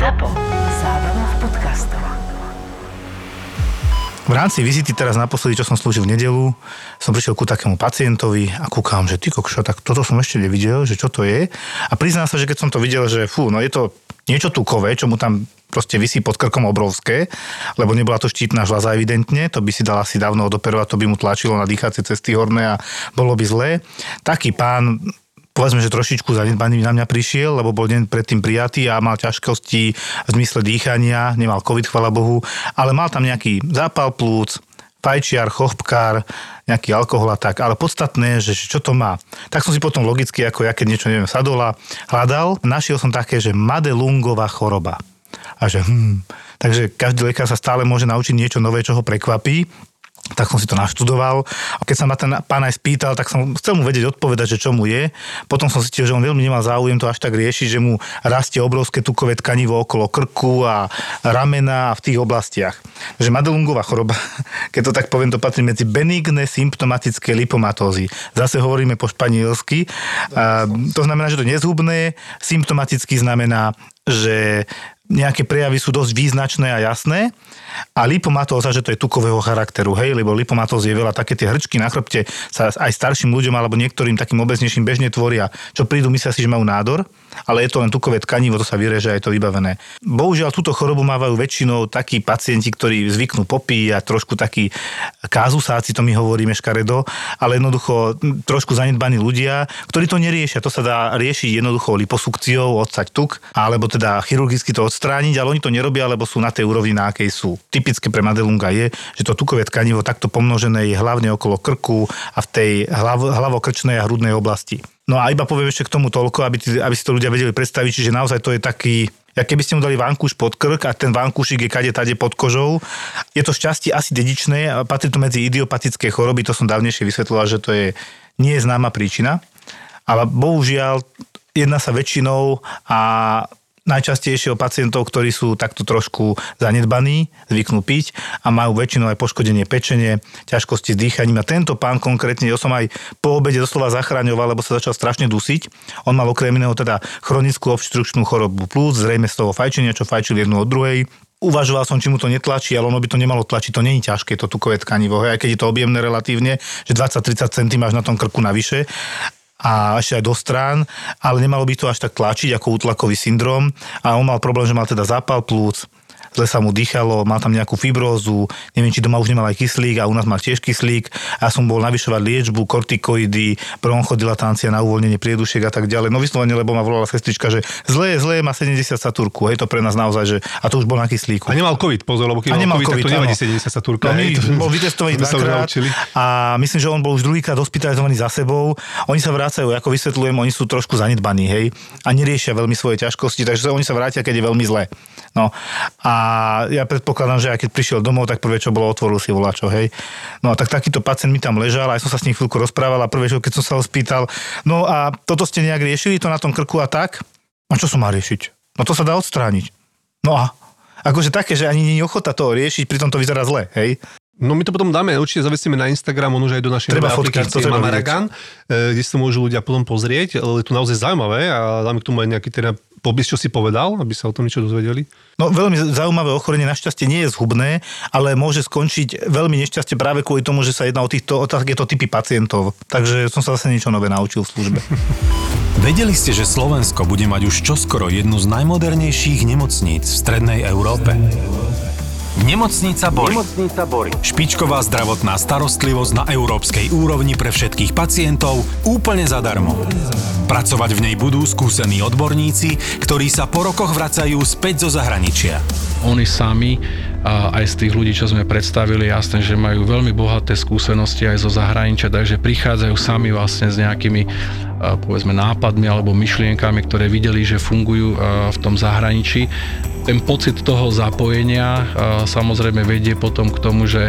ZAPO. Zábrná v podcastov. V rámci vizity teraz naposledy, čo som slúžil v nedelu, som prišiel ku takému pacientovi a kúkam, že ty kokšo, tak toto som ešte nevidel, že čo to je. A priznám sa, že keď som to videl, že fú, no je to niečo tukové, čo mu tam proste vysí pod krkom obrovské, lebo nebola to štítna žľaza evidentne, to by si dal asi dávno odoperovať, to by mu tlačilo na dýchacie cesty horné a bolo by zlé. Taký pán povedzme, že trošičku zanedbaný na mňa prišiel, lebo bol deň predtým prijatý a mal ťažkosti v zmysle dýchania, nemal COVID, chvala Bohu, ale mal tam nejaký zápal plúc, fajčiar, chopkár, nejaký alkohol a tak, ale podstatné, že čo to má. Tak som si potom logicky, ako ja keď niečo neviem, sadola, hľadal, našiel som také, že Madelungová choroba. A že hm, takže každý lekár sa stále môže naučiť niečo nové, čo ho prekvapí tak som si to naštudoval. A keď sa ma ten pán aj spýtal, tak som chcel mu vedieť odpovedať, že čo mu je. Potom som si že on veľmi nemal záujem to až tak riešiť, že mu rastie obrovské tukové tkanivo okolo krku a ramena a v tých oblastiach. Takže Madelungová choroba, keď to tak poviem, to patrí medzi benigné symptomatické lipomatózy. Zase hovoríme po španielsky. To znamená, že to nezhubné, symptomaticky znamená, že nejaké prejavy sú dosť význačné a jasné. A lipomatóza, že to je tukového charakteru, hej, lebo lipomatóz je veľa, také tie hrčky na chrbte sa aj starším ľuďom alebo niektorým takým obeznejším bežne tvoria, čo prídu, myslia si, že majú nádor, ale je to len tukové tkanivo, to sa vyreže a je to vybavené. Bohužiaľ, túto chorobu mávajú väčšinou takí pacienti, ktorí zvyknú popíjať, trošku takí kázusáci, to my hovoríme škaredo, ale jednoducho trošku zanedbaní ľudia, ktorí to neriešia. To sa dá riešiť jednoducho liposukciou, odsať tuk, alebo teda chirurgicky to odstrániť, ale oni to nerobia, lebo sú na tej úrovni, na akej sú. Typické pre Madelunga je, že to tukové tkanivo takto pomnožené je hlavne okolo krku a v tej hlav, hlavokrčnej a hrudnej oblasti. No a iba poviem ešte k tomu toľko, aby, aby si to ľudia vedeli predstaviť, čiže naozaj to je taký, ja keby ste mu dali vankúš pod krk a ten vankúšik je kade tade pod kožou, je to šťastie asi dedičné a patrí to medzi idiopatické choroby, to som dávnejšie vysvetlila, že to je nie je známa príčina, ale bohužiaľ jedná sa väčšinou a najčastejšie o pacientov, ktorí sú takto trošku zanedbaní, zvyknú piť a majú väčšinou aj poškodenie pečenie, ťažkosti s dýchaním. A tento pán konkrétne, ja som aj po obede doslova zachraňoval, lebo sa začal strašne dusiť. On mal okrem iného teda chronickú obštrukčnú chorobu plus, zrejme z toho fajčenia, čo fajčil jednu od druhej. Uvažoval som, či mu to netlačí, ale ono by to nemalo tlačiť. To je ťažké, to tukové tkanivo, aj keď je to objemné relatívne, že 20-30 cm máš na tom krku navyše a ešte aj do strán, ale nemalo by to až tak tlačiť ako útlakový syndrom. A on mal problém, že mal teda zápal plúc, zle sa mu dýchalo, mal tam nejakú fibrózu, neviem, či doma už nemal aj kyslík a u nás mal tiež kyslík a som bol navyšovať liečbu, kortikoidy, bronchodilatancia na uvoľnenie priedušiek a tak ďalej. No vyslovene, lebo ma volala sestrička, že zlé, zlé, má 70 saturku, hej, to pre nás naozaj, že a to už bol na kyslíku. A nemal COVID, pozor, lebo keď nemal COVID, COVID, tak to nevadí áno. 70 saturka. No, my to- bol vytestovaný dvakrát a myslím, že on bol už druhýkrát hospitalizovaný za sebou. Oni sa vrácajú, ako vysvetľujem, oni sú trošku zanedbaní, hej, a neriešia veľmi svoje ťažkosti, takže sa- oni sa vrátia, keď je veľmi zle. No a ja predpokladám, že aj keď prišiel domov, tak prvé, čo bolo, otvoril si voláčo, hej. No a tak takýto pacient mi tam ležal, aj som sa s ním chvíľku rozprával a prvé, čo keď som sa ho spýtal, no a toto ste nejak riešili, to na tom krku a tak? A čo som má riešiť? No to sa dá odstrániť. No a akože také, že ani nie je ochota toho riešiť, pritom to vyzerá zle, hej. No my to potom dáme, určite zavesíme na Instagram, on už aj do našej Treba fotky, to aplikácie treba Mama. Ragan, eh, kde si to môžu ľudia potom pozrieť, ale je to naozaj zaujímavé a dáme k tomu aj nejaký teda popis, čo si povedal, aby sa o tom niečo dozvedeli. No veľmi zaujímavé ochorenie našťastie nie je zhubné, ale môže skončiť veľmi nešťastie práve kvôli tomu, že sa jedná o týchto o takéto typy pacientov. Takže som sa zase niečo nové naučil v službe. Vedeli ste, že Slovensko bude mať už čoskoro jednu z najmodernejších nemocníc v strednej Európe? Nemocnica Bory. Nemocnica Bory. Špičková zdravotná starostlivosť na európskej úrovni pre všetkých pacientov úplne zadarmo. Pracovať v nej budú skúsení odborníci, ktorí sa po rokoch vracajú späť zo zahraničia. Oni sami, a aj z tých ľudí, čo sme predstavili, jasné, že majú veľmi bohaté skúsenosti aj zo zahraničia, takže prichádzajú sami vlastne s nejakými povedzme nápadmi alebo myšlienkami, ktoré videli, že fungujú v tom zahraničí. Ten pocit toho zapojenia samozrejme vedie potom k tomu, že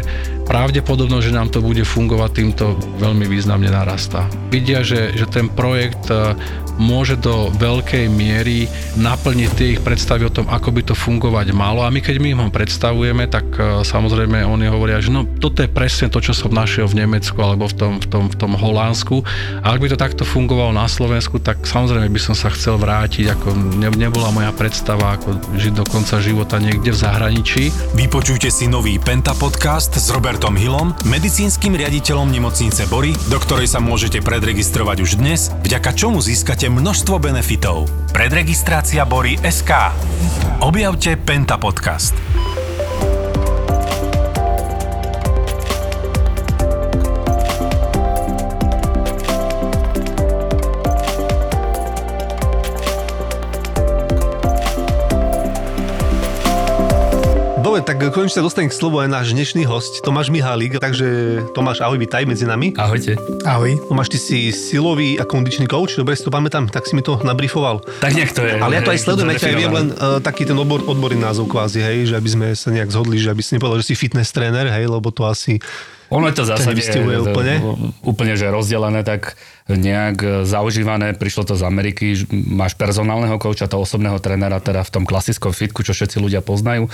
pravdepodobnosť, že nám to bude fungovať týmto veľmi významne narastá. Vidia, že, že ten projekt e, môže do veľkej miery naplniť tie ich predstavy o tom, ako by to fungovať malo a my keď my ho predstavujeme, tak e, samozrejme oni hovoria, že no toto je presne to, čo som našiel v Nemecku alebo v tom, v tom, v tom Holandsku a ak by to takto fungovalo na Slovensku, tak samozrejme by som sa chcel vrátiť, ako ne, nebola moja predstava ako žiť do konca života niekde v zahraničí. Vypočujte si nový Penta podcast s Robertom Hillom, medicínskym riaditeľom nemocnice Bory, do ktorej sa môžete predregistrovať už dnes, vďaka čomu získate množstvo benefitov. Predregistrácia Bory SK. Objavte Penta podcast. Dobre, tak konečne dostane k slovu aj náš dnešný host, Tomáš Mihálik. Takže Tomáš, ahoj, vitaj medzi nami. Ahojte. Ahoj. Tomáš, ty si silový a kondičný coach, dobre si to pamätám, tak si mi to nabrifoval. Tak nejak to je. Ale ja to aj sledujem, ja viem len uh, taký ten odbor, odborný názov kvázi, hej, že aby sme sa nejak zhodli, že aby si nepovedal, že si fitness tréner, hej, lebo to asi... Ono je to to- úplne. úplne, že rozdelené, tak nejak e, zaužívané, prišlo to z Ameriky, máš personálneho kouča, toho osobného trénera, teda v tom klasickom fitku, čo všetci ľudia poznajú.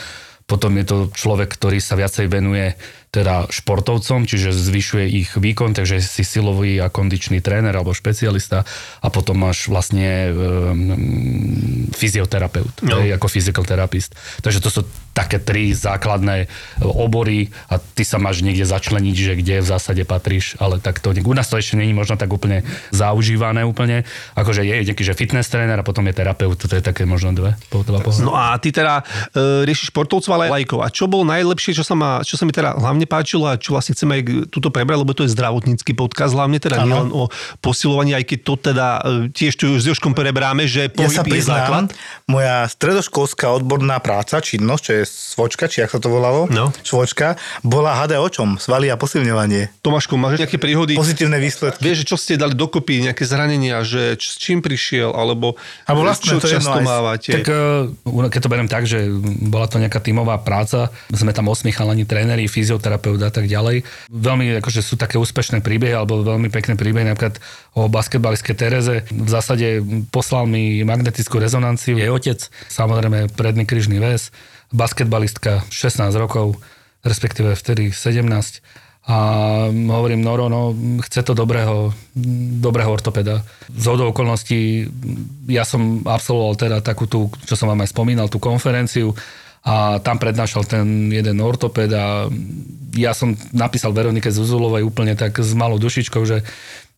Potom je to človek, ktorý sa viacej venuje teda športovcom, čiže zvyšuje ich výkon, takže si silový a kondičný tréner alebo špecialista a potom máš vlastne um, fyzioterapeut, No. no. ako physical therapist. Takže to sú také tri základné obory a ty sa máš niekde začleniť, že kde v zásade patríš, ale tak to, u nás to ešte není možno tak úplne zaužívané úplne, akože je nejaký, že fitness tréner a potom je terapeut, to je také možno dve, pohľady. No a ty teda uh, riešiš športovcov, ale aj lajkov. A čo bolo najlepšie, čo sa, ma, čo sa mi teda hlavne páčilo a čo vlastne chceme aj túto prebrať, lebo to je zdravotnícky podcast, hlavne teda Áno. nielen o posilovaní, aj keď to teda uh, tiež tu s Jožkom prebráme, že Ja pohyb sa je základ. priznám, moja stredoškolská odborná práca, činnosť, čo je svočka, či ako sa to volalo, No. švočka, bola HD o čom? Svaly a posilňovanie. Tomáško, máš nejaké príhody? Pozitívne výsledky. Vieš, že čo ste dali dokopy, nejaké zranenia, že s čím prišiel, alebo Alebo vlastne čo to je často jedno mávate? Tak eh, keď to beriem tak, že bola to nejaká tímová práca, sme tam osmi chalani, tréneri, fyzioterapeut a tak ďalej. Veľmi akože sú také úspešné príbehy, alebo veľmi pekné príbehy, napríklad o basketbalistke Tereze. V zásade poslal mi magnetickú rezonanciu. Jej otec, samozrejme predný kryžný väz, basketbalistka 16 rokov, respektíve vtedy 17. A hovorím, Noro, no, chce to dobrého, dobrého ortopeda. Z hodou okolností ja som absolvoval teda takú tú, čo som vám aj spomínal, tú konferenciu a tam prednášal ten jeden ortoped a ja som napísal Veronike Zuzulovej úplne tak s malou dušičkou, že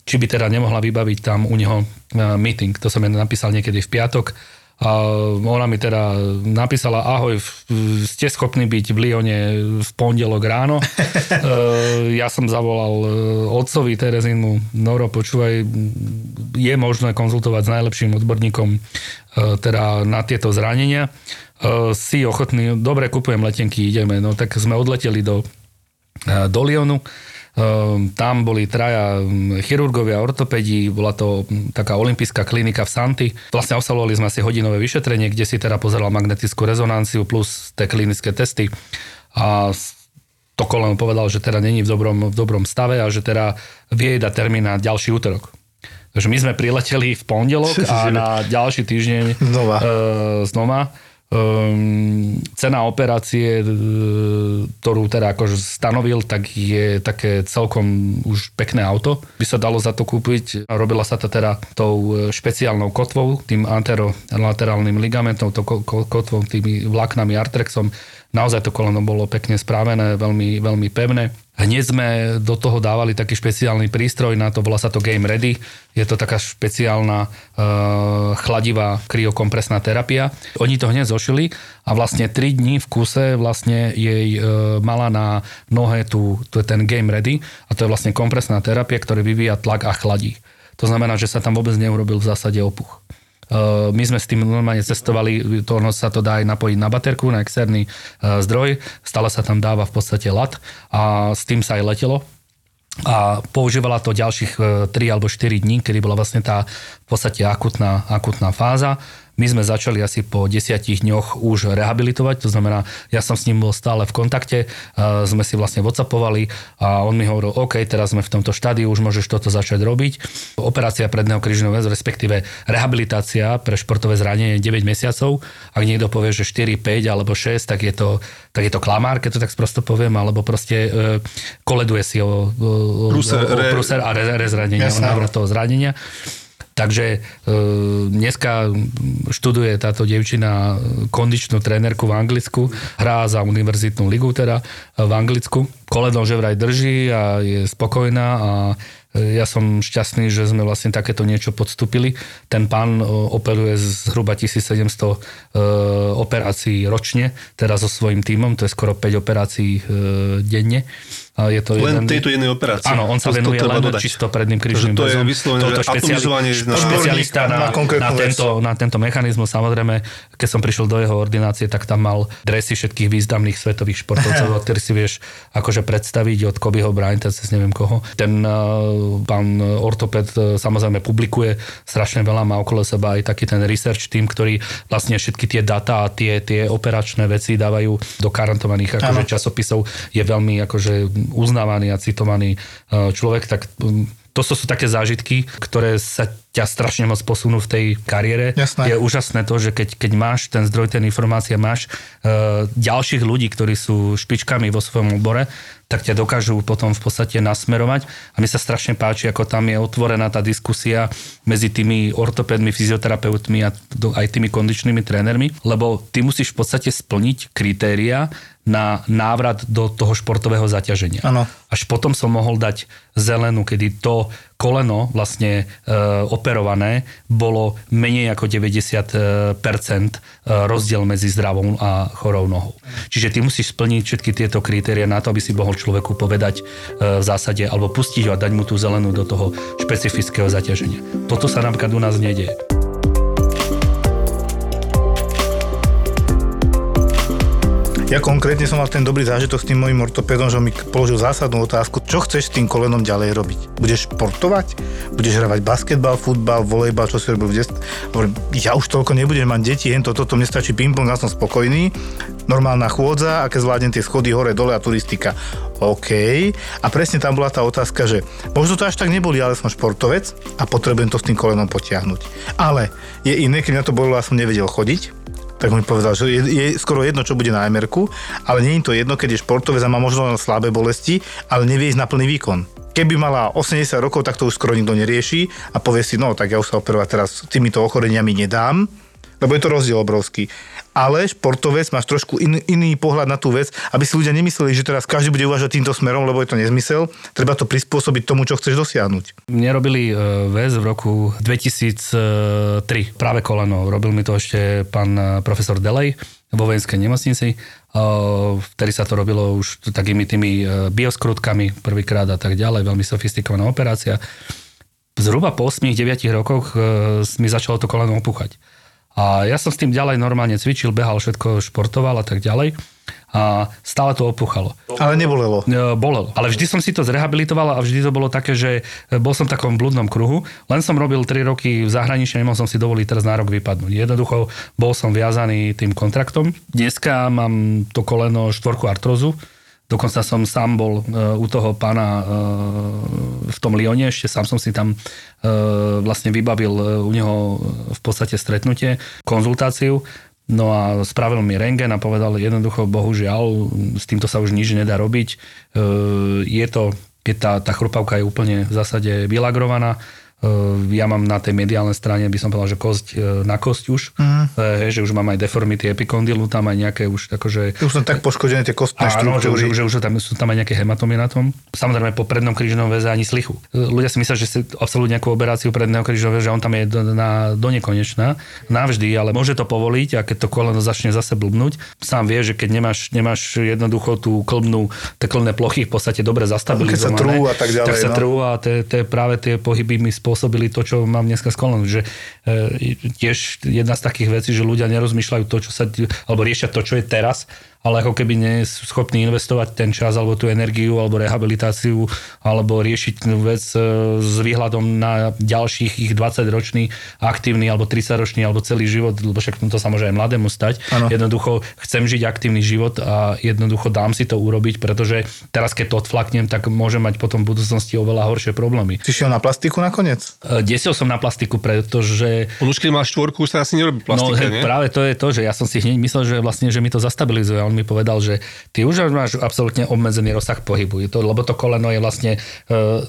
či by teda nemohla vybaviť tam u neho eh, meeting. To som jej napísal niekedy v piatok. A ona mi teda napísala, ahoj, ste schopní byť v Lione v pondelok ráno. E, ja som zavolal e, otcovi Terezínu, Noro, počúvaj, je možné konzultovať s najlepším odborníkom e, teda na tieto zranenia. E, Si ochotný, dobre, kupujem letenky, ideme. No tak sme odleteli do, e, do Lyonu. Ehm, Tam boli traja mm, chirurgovia, ortopedi, bola to mm, taká olimpijská klinika v Santi. Vlastne absolvovali sme asi hodinové vyšetrenie, kde si teda pozeral magnetickú rezonanciu plus tie klinické testy. A to koleno povedal, že teda není v dobrom, v dobrom stave a že teda vie dať termín na ďalší útorok. Takže my sme prileteli v pondelok a na ďalší týždeň Znova. E, znova. Um, cena operácie, e, ktorú teda akože stanovil, tak je také celkom už pekné auto. By sa dalo za to kúpiť. Robila sa to teda tou e, špeciálnou kotvou, tým anterolaterálnym ligamentom, to ko- ko- kotvou, tými vláknami Artrexom. Naozaj to koleno bolo pekne správené, veľmi, veľmi pevné. Hneď sme do toho dávali taký špeciálny prístroj na to, volá sa to Game Ready. Je to taká špeciálna uh, chladivá kryokompresná terapia. Oni to hneď zošili a vlastne 3 dní v kuse vlastne jej uh, mala na nohe tu, tu ten Game Ready a to je vlastne kompresná terapia, ktorá vyvíja tlak a chladí. To znamená, že sa tam vôbec neurobil v zásade opuch. Uh, my sme s tým normálne cestovali, to ono sa to dá aj napojiť na baterku, na externý uh, zdroj, stále sa tam dáva v podstate lat a s tým sa aj letelo a používala to ďalších 3 alebo 4 dní, kedy bola vlastne tá v podstate akutná, akutná fáza. My sme začali asi po desiatich dňoch už rehabilitovať, to znamená, ja som s ním bol stále v kontakte, sme si vlastne whatsappovali a on mi hovoril, OK, teraz sme v tomto štádiu, už môžeš toto začať robiť. Operácia predného krížneho väzu, respektíve rehabilitácia pre športové zranenie 9 mesiacov. Ak niekto povie, že 4, 5 alebo 6, tak je to, tak je to klamár, keď to tak sprosto poviem, alebo proste e, koleduje si o, o, Prúser, o, o prúser a re, re zranenia, o návrat toho zranenia. Takže e, dneska študuje táto devčina kondičnú trénerku v Anglicku, hrá za univerzitnú ligu teda e, v Anglicku. Koledom že vraj drží a je spokojná a e, ja som šťastný, že sme vlastne takéto niečo podstúpili. Ten pán operuje zhruba 1700 e, operácií ročne, teraz so svojím tímom, to je skoro 5 operácií denne. Je to Len jeden, tejto jednej operácie. Áno, on sa venuje len dodať. čisto predným krížnym Takže to je väzom. vyslovene, Toto že špeciali- na- špecialista na, na na, tento, na tento mechanizmus. Samozrejme, keď som prišiel do jeho ordinácie, tak tam mal dresy všetkých významných svetových športovcov, ktorý si vieš akože predstaviť od Kobeho Bryanta cez neviem koho. Ten uh, pán ortoped uh, samozrejme publikuje strašne veľa, má okolo seba aj taký ten research team, ktorý vlastne všetky tie data a tie, tie operačné veci dávajú do karantovaných akože, časopisov. Je veľmi akože uznávaný a citovaný uh, človek, tak to sú, také zážitky, ktoré sa ťa strašne moc posunú v tej kariére. Jasné. Je úžasné to, že keď, keď máš ten zdroj, ten informácia, máš uh, ďalších ľudí, ktorí sú špičkami vo svojom obore, tak ťa dokážu potom v podstate nasmerovať. A mi sa strašne páči, ako tam je otvorená tá diskusia medzi tými ortopédmi, fyzioterapeutmi a aj tými kondičnými trénermi, lebo ty musíš v podstate splniť kritéria na návrat do toho športového zaťaženia. Áno. Až potom som mohol dať zelenú, kedy to koleno vlastne e, operované bolo menej ako 90% rozdiel medzi zdravou a chorou nohou. Čiže ty musíš splniť všetky tieto kritéria na to, aby si mohol človeku povedať e, v zásade, alebo pustiť ho a dať mu tú zelenú do toho špecifického zaťaženia. Toto sa napríklad u nás nedieje. Ja konkrétne som mal ten dobrý zážitok s tým mojim ortopédom, že mi položil zásadnú otázku, čo chceš s tým kolenom ďalej robiť? Budeš športovať? Budeš hravať basketbal, futbal, volejbal, čo si robil v detstve? Ja už toľko nebudem mať deti, jen to, toto mne stačí ping-pong, ja som spokojný. Normálna chôdza, aké zvládnem tie schody hore, dole a turistika. OK. A presne tam bola tá otázka, že možno to až tak neboli, ale som športovec a potrebujem to s tým kolenom potiahnuť. Ale je iné, keď mňa to bolelo a som nevedel chodiť, tak mi povedal, že je, je skoro jedno, čo bude na mr ale nie je to jedno, keď je športovec a má možno len slabé bolesti, ale nevie ísť na plný výkon. Keby mala 80 rokov, tak to už skoro nikto nerieši a povie si, no tak ja už sa operovať teraz týmito ochoreniami nedám, lebo je to rozdiel obrovský. Ale športovec máš trošku in, iný pohľad na tú vec, aby si ľudia nemysleli, že teraz každý bude uvažovať týmto smerom, lebo je to nezmysel. Treba to prispôsobiť tomu, čo chceš dosiahnuť. Mne robili e, väz v roku 2003, práve koleno. Robil mi to ešte pán e, profesor Delej vo vojenskej nemocnici. E, Vtedy sa to robilo už takými tými bioskrutkami prvýkrát a tak ďalej, veľmi sofistikovaná operácia. Zhruba po 8-9 rokoch mi začalo to koleno opúchať. A ja som s tým ďalej normálne cvičil, behal, všetko športoval a tak ďalej. A stále to opúchalo. Ale nebolelo. E, bolelo. Ale vždy som si to zrehabilitoval a vždy to bolo také, že bol som v takom blúdnom kruhu. Len som robil 3 roky v zahraničí, nemohol som si dovoliť teraz na rok vypadnúť. Jednoducho bol som viazaný tým kontraktom. Dneska mám to koleno štvorku artrozu. Dokonca som sám bol e, u toho pána e, v tom Lione, ešte sám som si tam e, vlastne vybavil u neho v podstate stretnutie, konzultáciu. No a spravil mi rengen a povedal jednoducho, bohužiaľ, s týmto sa už nič nedá robiť. Je to, keď tá, tá chrupavka je úplne v zásade vylagrovaná, ja mám na tej mediálnej strane, by som povedal, že kosť e, na kosť už, mm. že už mám aj deformity epikondylu, tam aj nejaké už akože Už som tak poškodené tie kostné Áno, štruktúry. že, že už tam, sú tam aj nejaké hematomy na tom. Samozrejme po prednom krížnom väze ani slichu. Ľudia si myslia, že si absolútne nejakú operáciu predného krížového väze, že on tam je do, na, do nekonečná, navždy, ale môže to povoliť a keď to koleno začne zase blbnúť, sám vie, že keď nemáš, nemáš jednoducho tú klbnú, tie klbné plochy v podstate dobre zastabilizované, Keď sa trú a tak ďalej, tak sa no. trú a te, te, práve tie pohyby mi spôsobili to, čo mám dneska s kolenom. Že, e, tiež jedna z takých vecí, že ľudia nerozmýšľajú to, čo sa, alebo riešia to, čo je teraz ale ako keby nie sú schopní investovať ten čas alebo tú energiu alebo rehabilitáciu alebo riešiť vec e, s výhľadom na ďalších ich 20 ročný aktívny alebo 30 ročný alebo celý život, lebo však to sa môže aj mladému stať. Áno. Jednoducho chcem žiť aktívny život a jednoducho dám si to urobiť, pretože teraz keď to odflaknem, tak môžem mať potom v budúcnosti oveľa horšie problémy. Si šiel na plastiku nakoniec? E, Desil som na plastiku, pretože On už keď má štvorku, už sa asi nerobí plastika, no, nie? práve to je to, že ja som si hneď myslel, že vlastne, že mi to zastabilizuje. On mi povedal, že ty už máš absolútne obmedzený rozsah pohybu. To, lebo to koleno je vlastne e,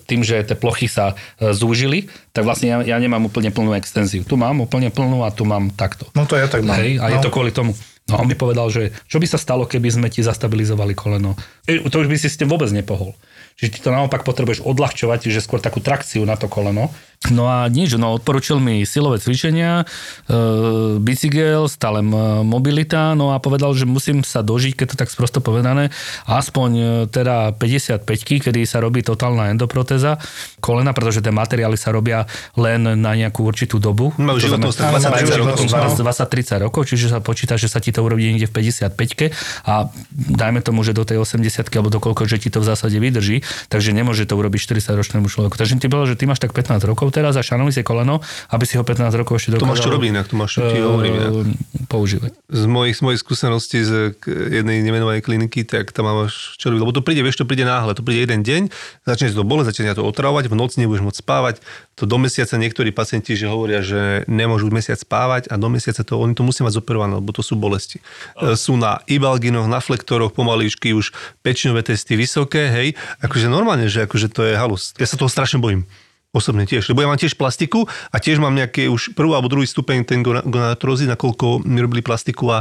tým, že tie plochy sa e, zúžili, tak vlastne ja, ja nemám úplne plnú extenziu. Tu mám úplne plnú a tu mám takto. No to ja tak mám. Hej, a no. je to kvôli tomu. No a on mi povedal, že čo by sa stalo, keby sme ti zastabilizovali koleno. E, To už by si s tým vôbec nepohol. Čiže ty to naopak potrebuješ odľahčovať, že skôr takú trakciu na to koleno. No a nič, no odporučil mi silové cvičenia, e, bicykel, stále mobilita, no a povedal, že musím sa dožiť, keď to tak sprosto povedané, aspoň e, teda 55 kedy sa robí totálna endoprotéza kolena, pretože tie materiály sa robia len na nejakú určitú dobu. Majú životnosť 20 majú rokov. životnosť, 20-30 rokov, čiže sa počíta, že sa ti to urobí niekde v 55 a dajme tomu, že do tej 80 alebo do koľko, že ti to v zásade vydrží, takže nemôže to urobiť 40 ročnému človeku. Takže ti povedal, že ty máš tak 15 rokov teraz a šanuj si koleno, aby si ho 15 rokov ešte To máš čo dokázal robiť inak, to máš čo ti hovorím inak. eh, používať. z mojich, z mojich skúseností z jednej nemenovanej kliniky, tak tam máš čo robiť. Lebo to príde, vieš, to príde náhle. To príde jeden deň, začne to boleť, začne to otravovať, v noci nebudeš môcť spávať. To do mesiaca niektorí pacienti že hovoria, že nemôžu mesiac spávať a do mesiaca to, oni to musia mať zoperované, lebo to sú bolesti. E, Sú na ibalginoch, na flektoroch, pomaličky už pečňové testy vysoké, hej. Akože normálne, že akože to je halus. Ja sa toho strašne bojím. Osobne tiež, lebo ja mám tiež plastiku a tiež mám nejaké už prvý alebo druhý stupeň ten gona- gonadotrózy, nakoľko mi robili plastiku a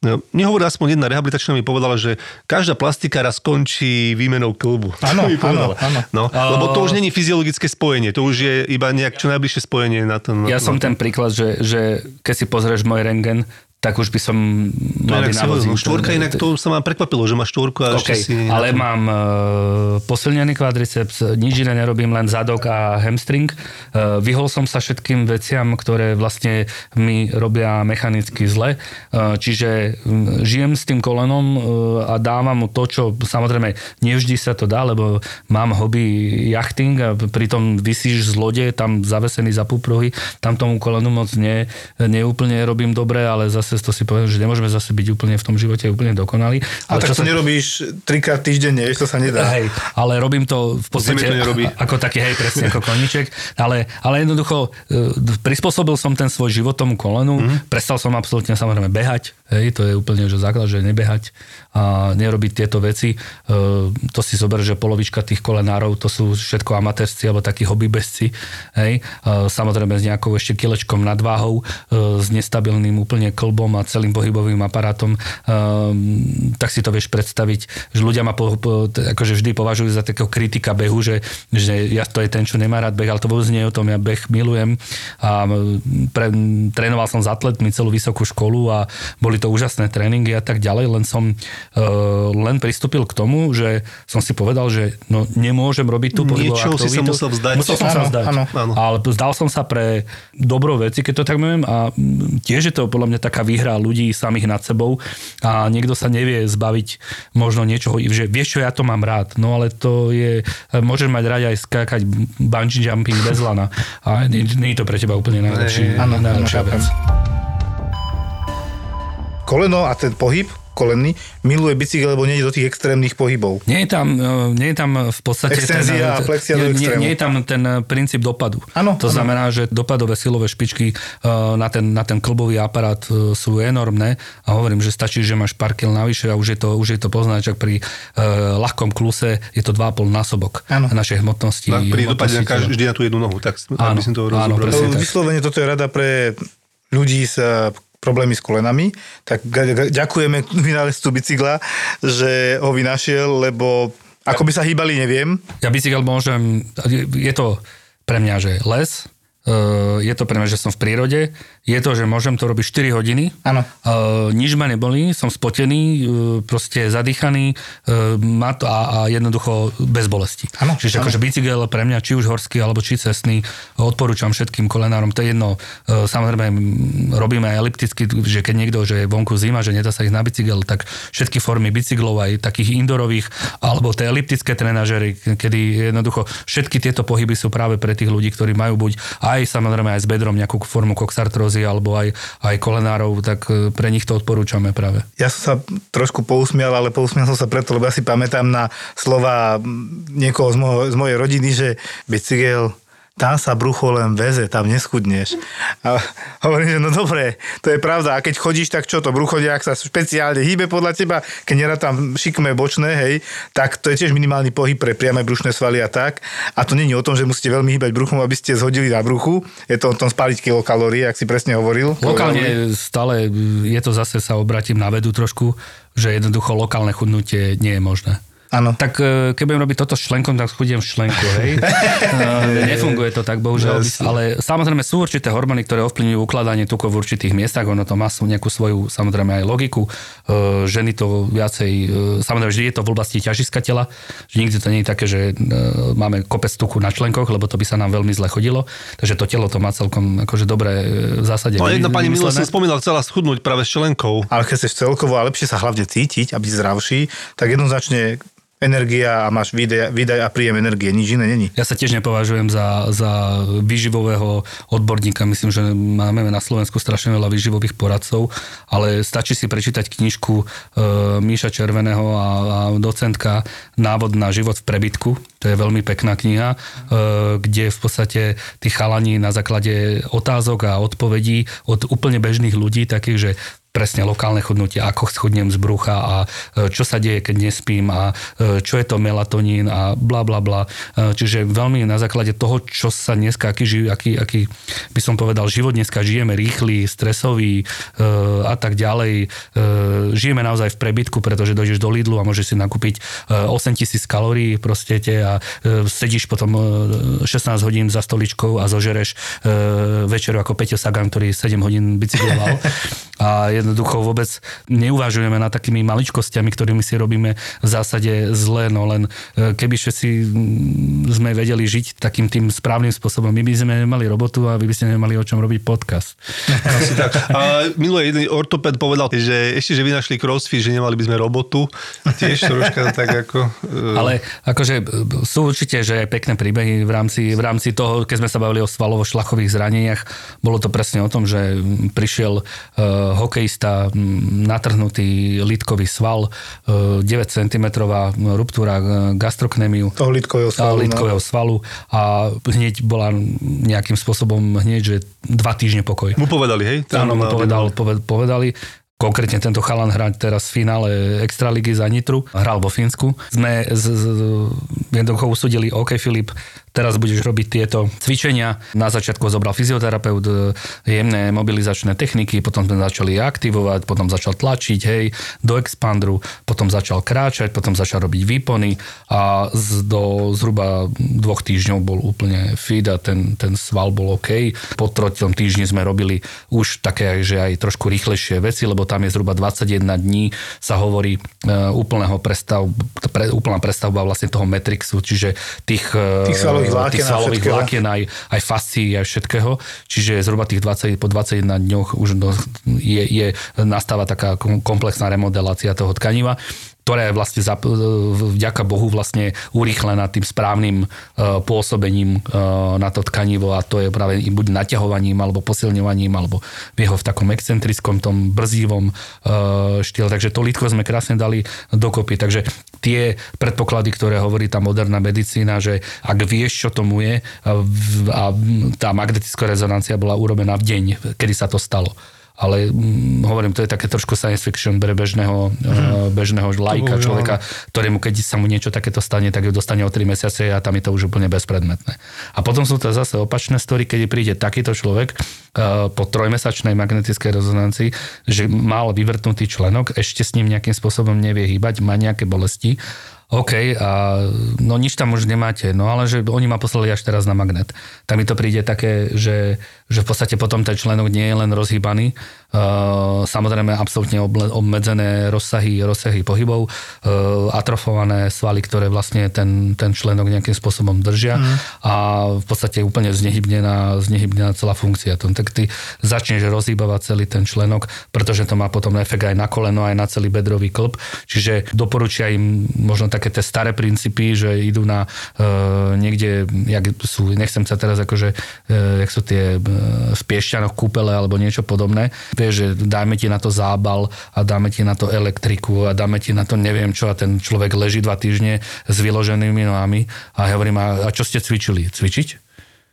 no, nehovorí aspoň jedna rehabilitačná mi povedala, že každá plastika raz skončí výmenou klbu. Áno, áno, áno. No, lebo to už není fyziologické spojenie, to už je iba nejak čo najbližšie spojenie na ten... Ja na som ten príklad, že, že keď si pozrieš môj rengen, tak už by som mal byť na vozíku. štvorka inak to sa ma prekvapilo, že má štvorku a ešte OK, si... ale mám uh, posilnený kvadriceps, nič iné nerobím, len zadok a hamstring. Uh, vyhol som sa všetkým veciam, ktoré vlastne mi robia mechanicky zle. Uh, čiže žijem s tým kolenom uh, a dávam mu to, čo samozrejme nevždy sa to dá, lebo mám hobby jachting a pritom vysíš z lode, tam zavesený za púpruhy, tam tomu kolenu moc ne, neúplne robím dobre, ale zase to si poviem, že nemôžeme zase byť úplne v tom živote úplne dokonalí. A Ale tak čo to sa- nerobíš trikrát týždenne, vieš, to sa nedá. Hej, ale robím to v podstate to nerobí. ako taký, hej, presne ako koníček, ale, ale jednoducho e, prispôsobil som ten svoj život tomu kolenu, Mhm. mm. prestal som absolútne samozrejme behať, hej, to je úplne že základ, že nebehať a nerobiť tieto veci. E, to si zober, že polovička tých kolenárov, to sú všetko amatérci alebo takí hobbybezci, hej, e, samozrejme s nejakou ešte kilečkom nadváhou, e, s nestabilným úplne klbom a celým pohybovým aparátom, e, tak si to vieš predstaviť, že ľudia ma po, po, akože vždy považujú za takého kritika behu, že, že ja to je ten, čo nemá rád beh, ale to vôbec nie je o tom, ja beh milujem. A pre, trénoval som s atletmi celú vysokú školu a boli to úžasné tréningy a tak ďalej, len som len pristúpil k tomu, že som si povedal, že no, nemôžem robiť tú pohybovú Niečoho si sa aktivitu. musel vzdať. Musel som sa Áno, vzdať. áno, áno. Ale zdal som sa pre dobrou veci, keď to tak poviem a mm, tiež je to podľa mňa taká výhra ľudí samých nad sebou a niekto sa nevie zbaviť možno niečoho, že vieš čo, ja to mám rád, no ale to je, môžeš mať rád aj skákať bungee jumping bez lana a nie, nie je to pre teba úplne najlepší, najlepšia vec. Koleno a ten pohyb kolenný miluje bicykel, lebo nie je do tých extrémnych pohybov. Nie je tam, e, nie je tam v podstate... Extenzia a flexia do nie, nie, extrému. nie je tam ten e, princíp dopadu. Áno, to áno. znamená, že dopadové silové špičky e, na ten, na ten klbový aparát e, sú enormné a hovorím, že stačí, že máš pár kil navyše a už je to, už je to poznať, že pri uh, ľahkom kluse je to 2,5 násobok Áno. našej hmotnosti. Tak pri dopade na tela. každý na tú jednu nohu, tak Áno, aby som to tak. Vyslovene toto je rada pre ľudí s eh, problémy s kolenami, tak ďakujeme vynálezcu bicykla, že ho vynašiel, lebo ako by sa hýbali, neviem. Ja bicykel môžem, je to pre mňa, že les, e, je to pre mňa, že som v prírode, je to, že môžem to robiť 4 hodiny. Áno. Uh, nič ma neboli, som spotený, uh, proste zadýchaný uh, má to a, a jednoducho bez bolesti. Áno, Čiže áno. akože bicykel pre mňa, či už horský alebo či cestný, odporúčam všetkým kolenárom, to je jedno. Uh, samozrejme robíme aj elipticky, že keď niekto, že je vonku zima, že nedá sa ísť na bicykel, tak všetky formy bicyklov, aj takých indorových, alebo tie eliptické trenažery, kedy jednoducho všetky tieto pohyby sú práve pre tých ľudí, ktorí majú buď aj samozrejme aj s bedrom nejakú formu koxartrózy alebo aj, aj kolenárov, tak e, pre nich to odporúčame práve. Ja som sa trošku pousmial, ale pousmial som sa preto, lebo ja si pamätám na slova niekoho z, môjho, z mojej rodiny, že bicykel tam sa brucho len veze, tam neschudneš. A hovorím, že no dobre, to je pravda. A keď chodíš, tak čo to brucho nejak sa špeciálne hýbe podľa teba, keď nerad tam šikme bočné, hej, tak to je tiež minimálny pohyb pre priame brušné svaly a tak. A to není o tom, že musíte veľmi hýbať bruchom, aby ste zhodili na bruchu. Je to o tom spáliť kilokalórie, ak si presne hovoril. Lokálne stále je to zase sa obratím na vedu trošku, že jednoducho lokálne chudnutie nie je možné. Áno. Tak e, keď budem robiť toto s členkom, tak chudiem v členku, hej. E, Nefunguje to tak, bohužiaľ. Ale samozrejme sú určité hormóny, ktoré ovplyvňujú ukladanie tukov v určitých miestach. Ono to má nejakú svoju, samozrejme aj logiku. E, Ženy to viacej, samozrejme, vždy je to v oblasti ťažiska tela, že nikdy to nie je také, že máme kopec tuku na členkoch, lebo to by sa nám veľmi zle chodilo. Takže to telo to má celkom akože dobre v zásade. No jedna pani minule som spomínal, chcela schudnúť práve s členkou. Ale keď chceš celkovo a lepšie sa hlavne cítiť a byť zdravší, tak jednoznačne energia a máš výdaj, výdaj a príjem energie, nič iné není. Ja sa tiež nepovažujem za, za výživového odborníka. Myslím, že máme na Slovensku strašne veľa výživových poradcov, ale stačí si prečítať knižku e, Míša Červeného a, a docentka Návod na život v prebytku. To je veľmi pekná kniha, e, kde v podstate tí chalani na základe otázok a odpovedí od úplne bežných ľudí, takých, že presne lokálne chudnutie, ako schudnem z brucha a e, čo sa deje, keď nespím a e, čo je to melatonín a bla bla bla. E, Čiže veľmi na základe toho, čo sa dneska, aký, aký, aký by som povedal, život dneska žijeme rýchly, stresový a tak ďalej. Žijeme naozaj v prebytku, pretože dojdeš do Lidlu a môžeš si nakúpiť e, 8000 kalórií proste te a sedíš potom e, 16 hodín za stoličkou a zožereš večeru ako Peťo Sagan, ktorý 7 hodín bicykloval. A jednoducho vôbec neuvažujeme nad takými maličkostiami, ktorými si robíme v zásade zle, no len e, keby si mm, sme vedeli žiť takým tým správnym spôsobom, my by sme nemali robotu a vy by ste nemali o čom robiť podcast. Asi tak. A minulý jeden ortoped povedal, že ešte, že vynašli crossfit, že nemali by sme robotu, tiež troška tak ako... E, Ale akože e, sú určite, že pekné príbehy v rámci, v rámci toho, keď sme sa bavili o svalovo-šlachových zraneniach, bolo to presne o tom, že prišiel uh, hokej 300 natrhnutý litkový sval, e, 9 cm ruptúra e, gastroknémiu. Toho litkového svalu. No. A litkového svalu a hneď bola nejakým spôsobom hneď, že dva týždne pokoj. Mu povedali, hej? Áno, mu povedal, povedali. Konkrétne tento chalan hrať teraz v finále Extraligy za Nitru, hral vo Fínsku. Sme s, s, jednoducho usúdili, OK Filip, teraz budeš robiť tieto cvičenia. Na začiatku zobral fyzioterapeut, e, jemné mobilizačné techniky, potom sme začali aktivovať, potom začal tlačiť, hej, do expandru, potom začal kráčať, potom začal robiť výpony a z, do zhruba dvoch týždňov bol úplne fit a ten, ten sval bol OK. Po trotom týždni sme robili už také, že aj trošku rýchlejšie veci, lebo tam je zhruba 21 dní, sa hovorí e, úplného prestav, pre, úplná prestavba vlastne toho Matrixu, čiže tých, e, Tých svalových vlákien svalových vlákien aj, aj fascií, aj všetkého. Čiže zhruba tých 20, po 21 dňoch už je, je, nastáva taká kom- komplexná remodelácia toho tkaniva ktorá je vlastne zap, vďaka Bohu vlastne urýchlená tým správnym uh, pôsobením uh, na to tkanivo a to je práve buď naťahovaním alebo posilňovaním alebo v jeho v takom excentrickom, tom brzdivom uh, štýle. Takže to lítko sme krásne dali dokopy. Takže tie predpoklady, ktoré hovorí tá moderná medicína, že ak vieš, čo tomu je a tá magnetická rezonancia bola urobená v deň, kedy sa to stalo ale mm, hovorím, to je také trošku science fiction pre bežného, mm. bežného lajka, bohužiaľ. človeka, ktorému keď sa mu niečo takéto stane, tak ju dostane o 3 mesiace a tam je to už úplne bezpredmetné. A potom sú to zase opačné story, keď príde takýto človek uh, po trojmesačnej magnetickej rezonancii, že mal vyvrtnutý členok, ešte s ním nejakým spôsobom nevie hýbať, má nejaké bolesti OK, a no nič tam už nemáte, no ale že oni ma poslali až teraz na magnet. Tak mi to príde také, že, že v podstate potom ten členok nie je len rozhýbaný, Uh, samozrejme absolútne obmedzené rozsahy, rozsahy pohybov, uh, atrofované svaly, ktoré vlastne ten, ten členok nejakým spôsobom držia mm. a v podstate úplne znehybnená, znehybnená celá funkcia. To, tak ty začneš rozhýbavať celý ten členok, pretože to má potom efekt aj na koleno, aj na celý bedrový klb. Čiže doporučia im možno také tie staré princípy, že idú na uh, niekde, jak sú, nechcem sa teraz akože, uh, jak sú tie v piešťanoch kúpele alebo niečo podobné, vieš, že dáme ti na to zábal a dáme ti na to elektriku a dáme ti na to neviem čo a ten človek leží dva týždne s vyloženými nohami a hovorím, a, a čo ste cvičili? Cvičiť?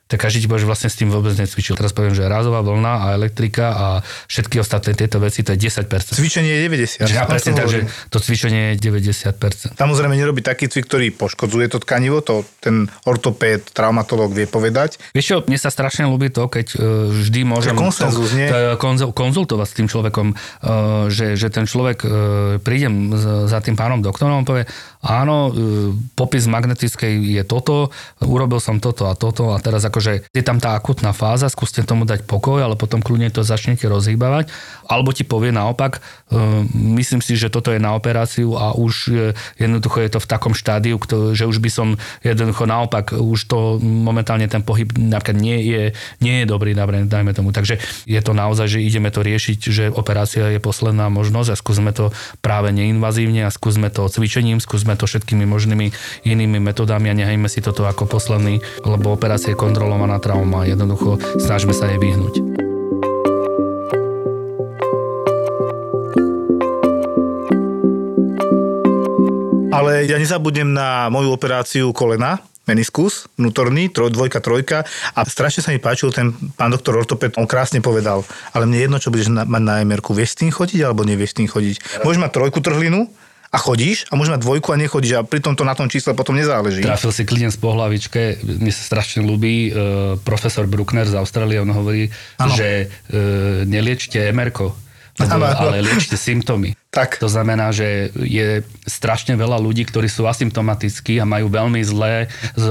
Tak každý ti povie, že vlastne s tým vôbec necvičil. Teraz poviem, že rázová vlna a elektrika a všetky ostatné tieto veci, to je 10%. Cvičenie je 90. Ja presne to tak, že hovorím. to cvičenie je 90%. Samozrejme nerobí taký cvik, ktorý poškodzuje to tkanivo, to ten ortopéd, traumatológ vie povedať. Vieš čo, mne sa strašne ľúbi to, keď e, vždy môžem konsenzus, nie? konzul, konzultovať s tým človekom, e, že, že ten človek, e, prídem za tým pánom doktorom, on povie, áno, e, popis magnetickej je toto, urobil som toto a toto a teraz akože je tam tá akutná fáza, skúste tomu dať pokoj, ale potom kľudne to začnete rozhýbavať. Alebo ti povie naopak, e, myslím si, že toto je na operáciu a už e, jednoducho je to v takom štádiu, že už by som jednoducho naopak, už to momentálne ten pohyb napríklad nie je, nie je dobrý, dajme tomu. Takže je to naozaj, že ideme to riešiť, že operácia je posledná možnosť a skúsme to práve neinvazívne a skúsme to cvičením, skúsme to všetkými možnými inými metodami a nehajme si toto ako posledný, lebo operácia je kontrolovaná trauma. Jednoducho snažme sa jej vyhnúť. Ale ja nezabudnem na moju operáciu kolena, meniskus, vnútorný, troj, dvojka, trojka a strašne sa mi páčil ten pán doktor ortoped, on krásne povedal, ale mne jedno, čo budeš na, mať na MR-ku, vieš s tým chodiť alebo nevieš s tým chodiť. Môžeš mať trojku trhlinu a chodíš a môžeš mať dvojku a nechodíš a pritom to na tom čísle potom nezáleží. Trafil si klient z pohlavičke, mne sa strašne ľúbi, e, profesor Bruckner z Austrálie, on hovorí, Áno. že e, neliečte emerko, lebo, ale liečte symptómy. Tak. To znamená, že je strašne veľa ľudí, ktorí sú asymptomatickí a majú veľmi zlé z,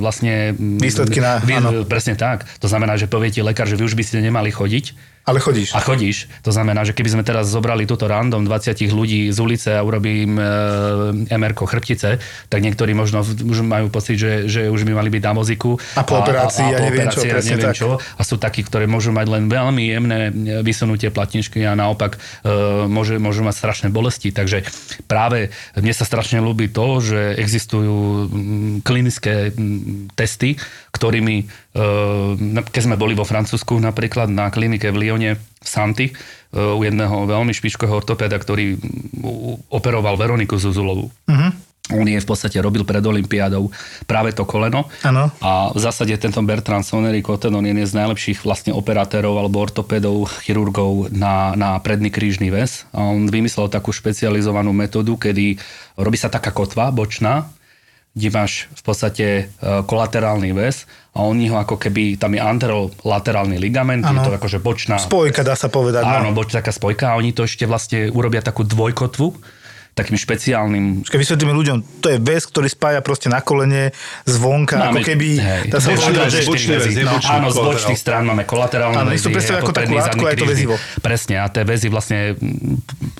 vlastne... Výsledky na- áno. Presne tak. To znamená, že povie ti lekár, že vy už by ste nemali chodiť, Ale chodíš. a chodíš. To znamená, že keby sme teraz zobrali túto random 20 ľudí z ulice a urobím e, MR chrbtice, tak niektorí možno už majú pocit, že, že už by mali byť na voziku. A po operácii a po neviem čo, operácii a presne neviem tak. čo. A sú takí, ktorí môžu mať len veľmi jemné vysunutie platničky a naopak e, môže, môžu mať strašné bolesti. Takže práve mne sa strašne ľúbi to, že existujú mm, klinické mm, testy, ktorými, keď sme boli vo Francúzsku napríklad na klinike v Lyone v Santi, e, u jedného veľmi špičkového ortopéda, ktorý operoval Veroniku Zuzulovú. On je v podstate robil pred Olympiádou práve to koleno. Áno. A v zásade tento Bertrand Sonnery Cotten, on je jeden z najlepších vlastne operatérov alebo ortopédov, chirurgov na, na predný krížny väz. A on vymyslel takú špecializovanú metódu, kedy robí sa taká kotva bočná, kde máš v podstate e, kolaterálny väz a oni ho ako keby, tam je anterolaterálny ligament, je Áno. to akože bočná... Spojka dá sa povedať. Áno, no. boč taká spojka a oni to ešte vlastne urobia takú dvojkotvu, takým špeciálnym Keď vysvetlíme ľuďom, to je väz, ktorý spája proste na kolene zvonka, ako Máme- keby... hej, Dá sa že... bočný väz, No, áno, z bočných strán máme kolaterálne Áno, väzy. to predstavia ako ako takú látku je to väzivo. Presne, a tie väzy vlastne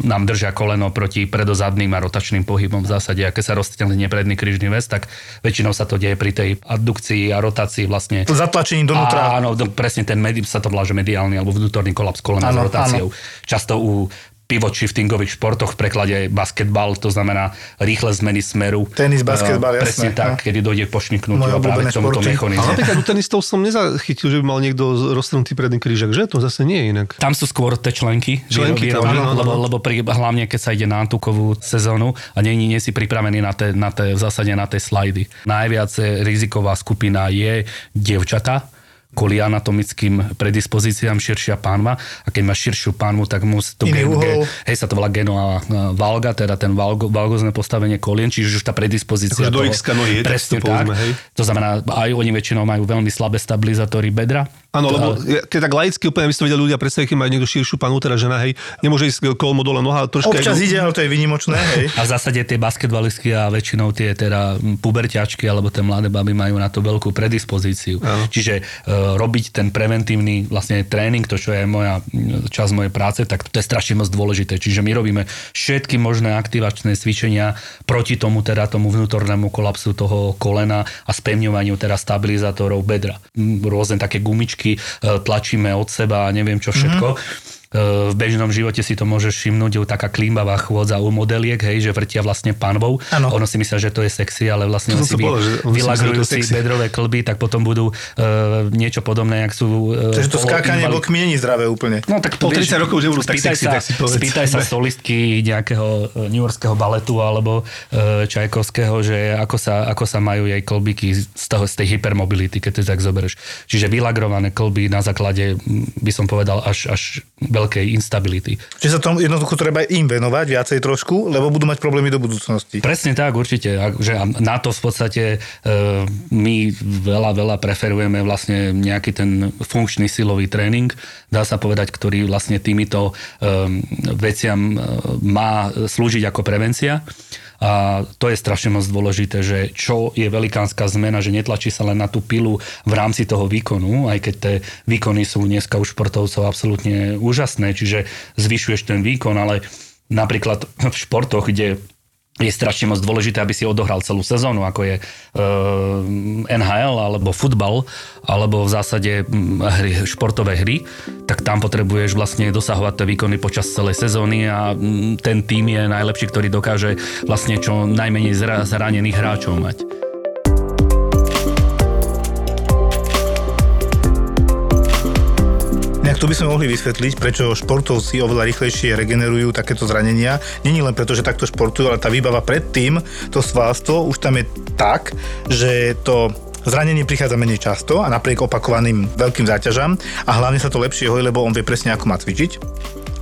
nám držia koleno proti predozadným a rotačným pohybom v zásade. A keď sa roztiahne predný krížny väz, tak väčšinou sa to deje pri tej addukcii a rotácii vlastne Zatlačením donútra. Áno, presne ten medi, sa to volá, že mediálny alebo vnútorný kolaps kolena s Áno, rotáciou. Často u pivot-shiftingových športoch v preklade basketbal, to znamená rýchle zmeny smeru. Tenis, basketbal, Eh, jasné, Presne tak, no. kedy dojde k pošniknutiu Moje a práve k tomuto športy. Ale mechanizmu. napríklad u tenistov som nezachytil, že by mal niekto roztrhnutý predný krížak, že? To zase nie je inak. Tam sú skôr tie členky, Členky tam, výrobné, áno, áno. lebo, lebo pri, hlavne keď sa ide na antukovú sezónu a nie, nie si pripravený na té, na té, v zásade na tie slajdy. Najviac riziková skupina je dievčata, kvôli anatomickým predispozíciám širšia pánva a keď máš širšiu pánvu, tak musí to gen- ge- hej, sa to volá genoa eh, valga, teda ten valgo, valgozné postavenie kolien, čiže už tá predispozícia Akože do toho- X-ka nohy presne to povedzme, tak. hej. To znamená, aj oni väčšinou majú veľmi slabé stabilizátory bedra, Áno, lebo keď tak laicky úplne by si to vedeli ľudia predstaviť, keď majú niekto širšiu panu, teda žena, hej, nemôže ísť kolmo dole noha, troška... Občas aj- ide, ale to je vynimočné, hej. A v zásade tie basketbalistky a väčšinou tie teda puberťačky alebo tie mladé baby majú na to veľkú predispozíciu. Áno. Čiže e, robiť ten preventívny vlastne tréning, to čo je moja časť mojej práce, tak to je strašne moc dôležité. Čiže my robíme všetky možné aktivačné cvičenia proti tomu teda tomu vnútornému kolapsu toho kolena a spevňovaniu teda stabilizátorov bedra. Rôzne také gumičky e, tlačíme od seba a neviem čo všetko. Mm-hmm v bežnom živote si to môžeš všimnúť, je taká klímbavá chôdza u modeliek, hej, že vrtia vlastne panvou. Áno. Ono si myslia, že to je sexy, ale vlastne To si vy, vylagrujú si bedrové klby, tak potom budú uh, niečo podobné, jak sú... Uh, Takže to skákanie bokmi není zdravé úplne. No tak Po 30 rokov už nebudú tak spýtaj sexy, sa, tak si povedz. spýtaj sa solistky nejakého e, New Yorkského baletu alebo uh, Čajkovského, že ako sa, ako sa majú jej klbíky z, toho, z tej hypermobility, keď to tak zoberieš. Čiže vylagrované klby na základe, mm, by som povedal, až, až veľkej instability. Čiže sa tomu jednoducho treba im venovať viacej trošku, lebo budú mať problémy do budúcnosti. Presne tak, určite. Že na to v podstate e, my veľa, veľa preferujeme vlastne nejaký ten funkčný silový tréning, dá sa povedať, ktorý vlastne týmito e, veciam e, má slúžiť ako prevencia. A to je strašne moc dôležité, že čo je velikánska zmena, že netlačí sa len na tú pilu v rámci toho výkonu, aj keď tie výkony sú dneska u športovcov absolútne úžasné, čiže zvyšuješ ten výkon, ale napríklad v športoch, kde je strašne moc dôležité, aby si odohral celú sezónu, ako je e, NHL alebo futbal, alebo v zásade mm, hry, športové hry, tak tam potrebuješ vlastne dosahovať tie výkony počas celej sezóny a mm, ten tým je najlepší, ktorý dokáže vlastne čo najmenej zra- zranených hráčov mať. Tu by sme mohli vysvetliť, prečo športovci oveľa rýchlejšie regenerujú takéto zranenia. Není len preto, že takto športujú, ale tá výbava predtým, to svalstvo už tam je tak, že to zranenie prichádza menej často a napriek opakovaným veľkým záťažam a hlavne sa to lepšie hojí, lebo on vie presne, ako má cvičiť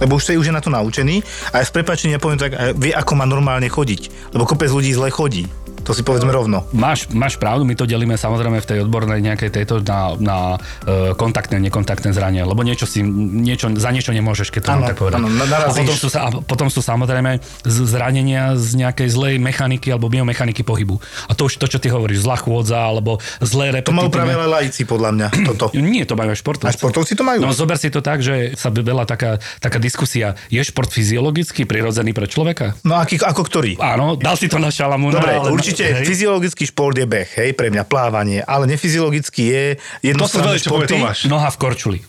lebo už, už je na to naučený a aj s prepačením ja poviem tak, vie, ako má normálne chodiť. Lebo kopec ľudí zle chodí. To si povedzme rovno. Máš, máš pravdu, my to delíme samozrejme v tej odbornej nejakej tejto na, na e, kontaktné, nekontaktné zrania, lebo niečo si, niečo, za niečo nemôžeš, keď to mám tak povedať. áno, a, potom sú, a potom sú samozrejme zranenia z nejakej zlej mechaniky alebo biomechaniky pohybu. A to už to, čo ty hovoríš, zlá chôdza alebo zlé To majú práve repetitívne... laici, podľa mňa, toto. Nie, to majú aj športovci. A športovci to majú. No zober si to tak, že sa veľa taká, taká diskusia. Je šport fyziologicky prirodzený pre človeka? No aký, ako ktorý? Áno, dal si to na šalamúna. Dobre, ale- určite hej. fyziologický šport je beh, hej, pre mňa plávanie, ale nefyziologický je jednostranné športy. Noha v korčuli.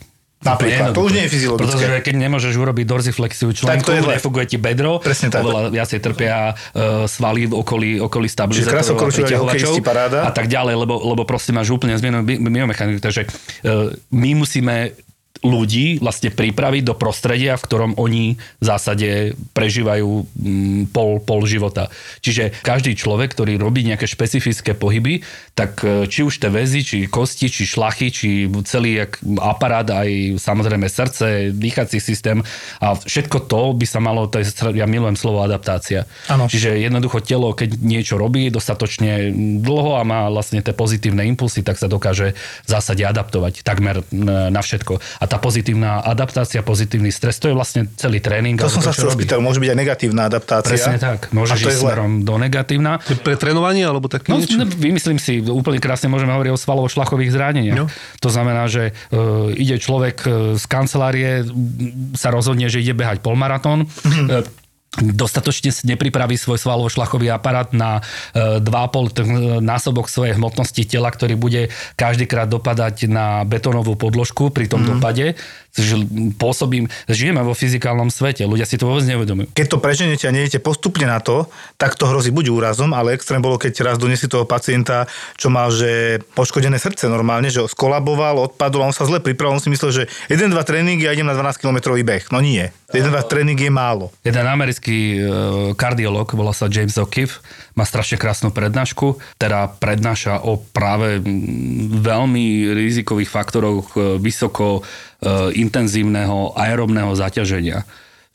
Napríklad, to už nie je fyziologické. Pretože keď nemôžeš urobiť dorziflexiu členku, Tak to je nefunguje ti bedro, Presne tak. oveľa viacej trpia uh, svaly v okolí, okolí stabilizátorov a a tak ďalej, lebo, lebo proste máš úplne zmenu bi- biomechaniku. Takže uh, my musíme ľudí vlastne pripraviť do prostredia, v ktorom oni v zásade prežívajú mm, pol, pol života. Čiže každý človek, ktorý robí nejaké špecifické pohyby, tak e, či už tie väzy, či kosti, či šlachy, či celý aparát, aj samozrejme srdce, dýchací systém a všetko to by sa malo, to je, ja milujem slovo adaptácia. Áno. Čiže jednoducho telo, keď niečo robí dostatočne dlho a má vlastne tie pozitívne impulsy, tak sa dokáže v zásade adaptovať takmer n- na všetko. A tá pozitívna adaptácia, pozitívny stres, to je vlastne celý tréning. To som sa chcel spýtať, môže byť aj negatívna adaptácia. Presne tak. Je ísť smerom do negatívna. Pre trénovanie alebo také No, niečo? vymyslím si, úplne krásne môžeme hovoriť o svalovo-šlachových zraneniach. No. To znamená, že e, ide človek e, z kancelárie, sa rozhodne, že ide behať polmaratón, Mhm. E, dostatočne si nepripraví svoj svalovo-šlachový aparát na e, 2,5 t- násobok svojej hmotnosti tela, ktorý bude každýkrát dopadať na betónovú podložku pri tom dopade. Čiže pôsobím, žijeme vo fyzikálnom svete, ľudia si to vôbec neuvedomujú. Keď to preženete a nejdete postupne na to, tak to hrozí buď úrazom, ale extrém bolo, keď raz donesli toho pacienta, čo mal, že poškodené srdce normálne, že skolaboval, odpadol a on sa zle pripravil, on si myslel, že 1-2 tréningy a idem na 12 km beh. No nie. 1-2 tréning je málo. Jeden americký e, kardiolog, volá sa James O'Keefe, má strašne krásnu prednášku, teda prednáša o práve veľmi rizikových faktoroch e, vysoko intenzívneho aerobného zaťaženia.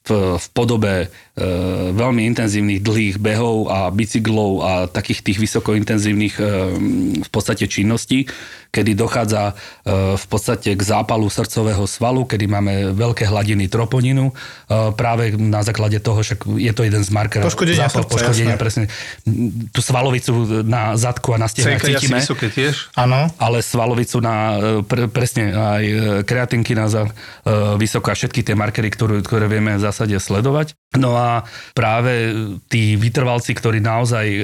V, v podobe e, veľmi intenzívnych dlhých behov a bicyklov a takých tých vysokointenzívnych e, v podstate činností, kedy dochádza e, v podstate k zápalu srdcového svalu, kedy máme veľké hladiny troponinu, e, práve na základe toho, však je to jeden z markerov. Poškodenia zápal, srdca, poškodenia, jasné. presne. Tú svalovicu na zadku a na stehnách cítime vysoké tiež. Áno. ale svalovicu na, e, pre, presne aj e, kreatinky na za, e, vysoko a všetky tie markery, ktoré, ktoré vieme v zásade sledovať. No a práve tí vytrvalci, ktorí naozaj e,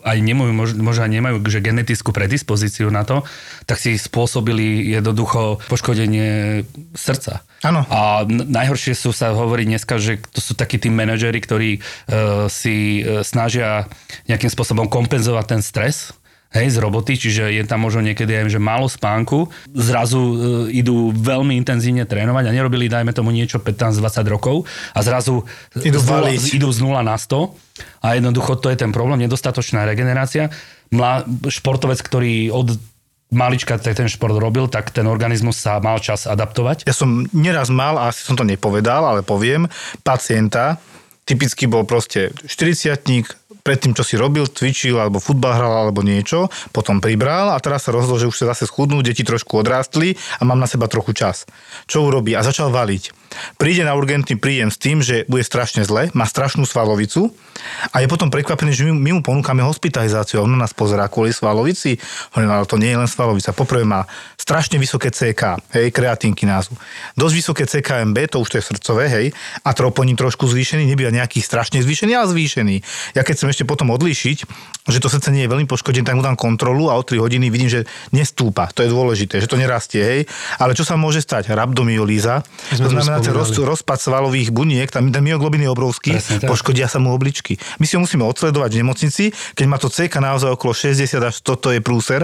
aj nemajú, mož- možno aj nemajú že genetickú predispozíciu na to, tak si spôsobili jednoducho poškodenie srdca. Áno. A najhoršie sú sa hovorí dneska, že to sú takí tí manažery, ktorí e, si e, snažia nejakým spôsobom kompenzovať ten stres, hej, z roboty, čiže je tam možno niekedy aj, že málo spánku, zrazu e, idú veľmi intenzívne trénovať a nerobili, dajme tomu niečo 15-20 rokov a zrazu Idú z nula- valiť. idú z 0 na 100 a jednoducho to je ten problém, nedostatočná regenerácia. Mla, športovec, ktorý od malička te- ten šport robil, tak ten organizmus sa mal čas adaptovať. Ja som neraz mal, a asi som to nepovedal, ale poviem, pacienta, typicky bol proste 40 predtým, čo si robil, cvičil, alebo futbal hral, alebo niečo, potom pribral a teraz sa rozhodol, že už sa zase schudnú, deti trošku odrástli a mám na seba trochu čas. Čo urobí? A začal valiť. Príde na urgentný príjem s tým, že bude strašne zle, má strašnú svalovicu a je potom prekvapený, že my, mu ponúkame hospitalizáciu. A on nás pozerá kvôli svalovici. Hovorím, ale to nie je len svalovica. Poprvé má strašne vysoké CK, hej, kreatinky názvu. Dosť vysoké CKMB, to už to je srdcové, hej, a troponín trošku zvýšený, nebýva nejaký strašne zvýšený, ale zvýšený. Ja keď chcem ešte potom odlíšiť, že to srdce nie je veľmi poškodené, tak mu dám kontrolu a o 3 hodiny vidím, že nestúpa. To je dôležité, že to nerastie, hej. Ale čo sa môže stať? Rabdomyolíza. To znamená, ten roz, rozpad svalových buniek, tam ten myoglobin je obrovský, Presne poškodia sa mu obličky. My si ho musíme odsledovať v nemocnici, keď má to CK naozaj okolo 60 až 100, to je prúser.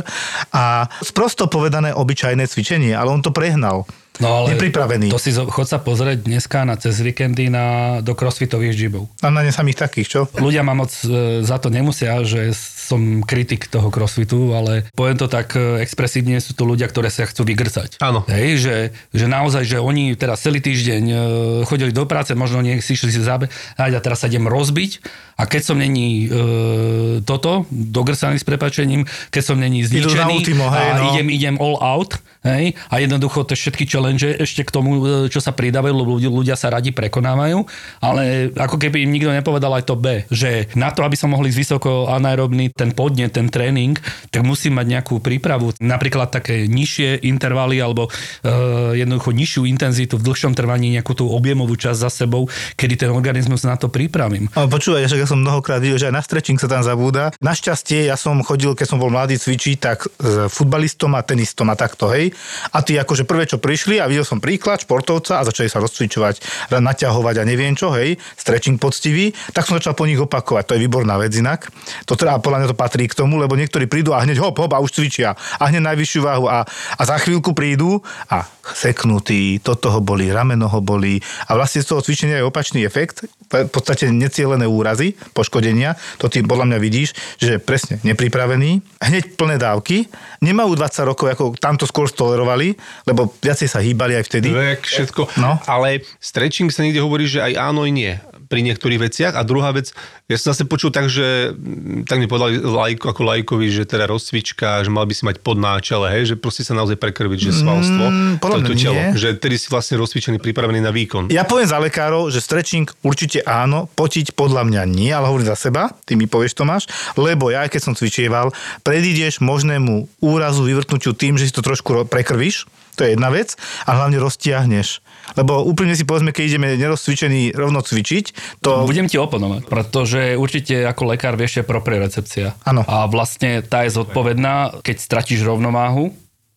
A sprosto povedané obyčajné cvičenie, ale on to prehnal. No ale Nepripravený. To si chod sa pozrieť dneska na cez víkendy na, do crossfitových žibov. Mám na ne samých takých, čo? Ľudia ma moc e, za to nemusia, že som kritik toho crossfitu, ale poviem to tak e, expresívne, sú to ľudia, ktoré sa chcú vygrcať. Áno. Hej, že, že naozaj, že oni teraz celý týždeň e, chodili do práce, možno nech si išli si zabehať a teraz sa idem rozbiť a keď som není e, toto, dogrsaný s prepačením, keď som není zničený ultimo, hej, a no. idem, idem all out, hej, a jednoducho tie všetky challenge ešte k tomu, e, čo sa pridávajú, lebo ľudia, ľudia sa radi prekonávajú, ale ako keby im nikto nepovedal aj to B, že na to, aby som mohli ísť vysoko anaerobný ten podnet, ten tréning, tak musím mať nejakú prípravu, napríklad také nižšie intervaly alebo e, jednoducho nižšiu intenzitu v dlhšom trvaní, nejakú tú objemovú časť za sebou, kedy ten organizmus na to pripravím. Ale počúvaj, však ja som mnohokrát videl, že aj na stretching sa tam zabúda. Našťastie, ja som chodil, keď som bol mladý cvičiť, tak s futbalistom a tenistom a takto, hej. A tí akože prvé, čo prišli a videl som príklad športovca a začali sa rozcvičovať, naťahovať a neviem čo, hej, stretching poctivý, tak som začal po nich opakovať. To je výborná vec inak. To teda podľa mňa to patrí k tomu, lebo niektorí prídu a hneď hop, hop a už cvičia. A hneď najvyššiu váhu a, a za chvíľku prídu a seknutí, toto ho boli, rameno ho boli a vlastne z toho cvičenia je opačný efekt, v podstate necielené úrazy, poškodenia, to ty podľa mňa vidíš, že presne nepripravený, hneď plné dávky, nemajú 20 rokov, ako tamto skôr stolerovali, lebo viacej sa hýbali aj vtedy. Vek, všetko. No. Ale stretching sa niekde hovorí, že aj áno, i nie pri niektorých veciach. A druhá vec, ja som zase počul tak, že mm, tak mi povedali lajko, ako lajkovi, že teda rozcvička, že mal by si mať podnáčele, hej, že proste sa naozaj prekrviť, že svalstvo, Mm, to, to telo. nie. Že tedy si vlastne rozcvičený, pripravený na výkon. Ja poviem za lekárov, že stretching určite áno, potiť podľa mňa nie, ale hovorím za seba, ty mi povieš Tomáš, lebo ja keď som cvičieval, predídeš možnému úrazu, vyvrtnutiu tým, že si to trošku ro- prekrvíš, to je jedna vec, a hlavne roztiahneš. Lebo úplne si povedzme, keď ideme nerozcvičený rovno cvičiť, to... Budem ti oponovať, pretože určite ako lekár vieš, že propriorecepcia. Áno. A vlastne tá je zodpovedná, keď stratíš rovnováhu,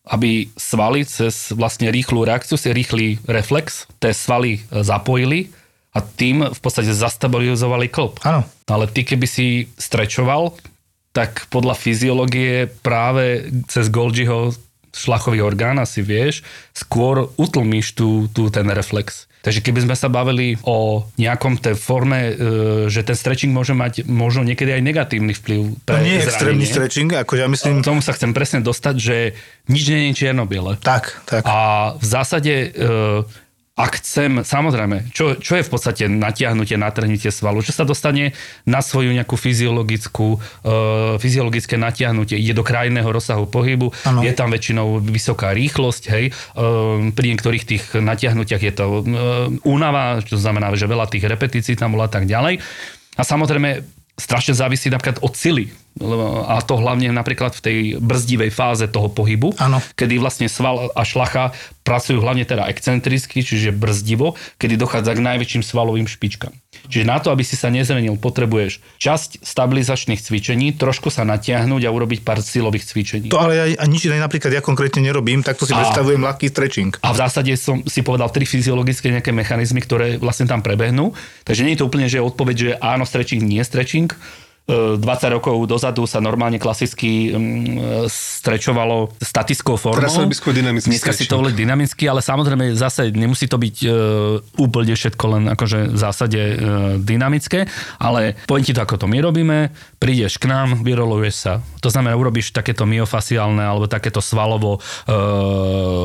aby svaly cez vlastne rýchlu reakciu, si rýchly reflex, tie svaly e, zapojili a tým v podstate zastabilizovali klb. Áno. Ale ty keby si strečoval, tak podľa fyziológie práve cez Golgiho šlachový orgán, asi vieš, skôr utlmíš tú, tú, ten reflex. Takže keby sme sa bavili o nejakom tej forme, e, že ten stretching môže mať možno niekedy aj negatívny vplyv To pre nie je extrémny stretching, akože ja myslím... K tomu sa chcem presne dostať, že nič nie je čierno-biele. Tak, tak. A v zásade e, ak chcem, samozrejme, čo, čo je v podstate natiahnutie, natrhnutie svalu, že sa dostane na svoju nejakú fyziologickú, uh, fyziologické natiahnutie, ide do krajného rozsahu pohybu, Áno. je tam väčšinou vysoká rýchlosť, hej, uh, pri niektorých tých natiahnutiach je to uh, únava, čo znamená, že veľa tých repetícií tam bola a tak ďalej. A samozrejme, strašne závisí napríklad od sily. A to hlavne napríklad v tej brzdivej fáze toho pohybu, Áno. kedy vlastne sval a šlacha pracujú hlavne teda excentricky, čiže brzdivo, kedy dochádza k najväčším svalovým špičkám. Čiže na to, aby si sa nezrenil, potrebuješ časť stabilizačných cvičení, trošku sa natiahnuť a urobiť pár silových cvičení. To ale aj, a nič iné napríklad ja konkrétne nerobím, tak to si A- predstavujem ľahký stretching. A v zásade som si povedal tri fyziologické nejaké mechanizmy, ktoré vlastne tam prebehnú. Takže nie je to úplne, že je odpoveď, že áno, stretching, nie stretching. E, 20 rokov dozadu sa normálne klasicky mm, strečovalo statickou formou. Teraz sa dynamický Dneska si to volí dynamicky, ale samozrejme zase nemusí to byť e, úplne všetko len akože v zásade e, dynamické, ale poviem ti to, ako to my robíme, prídeš k nám, vyroluješ sa. To znamená, urobíš takéto myofasciálne alebo takéto svalovo e,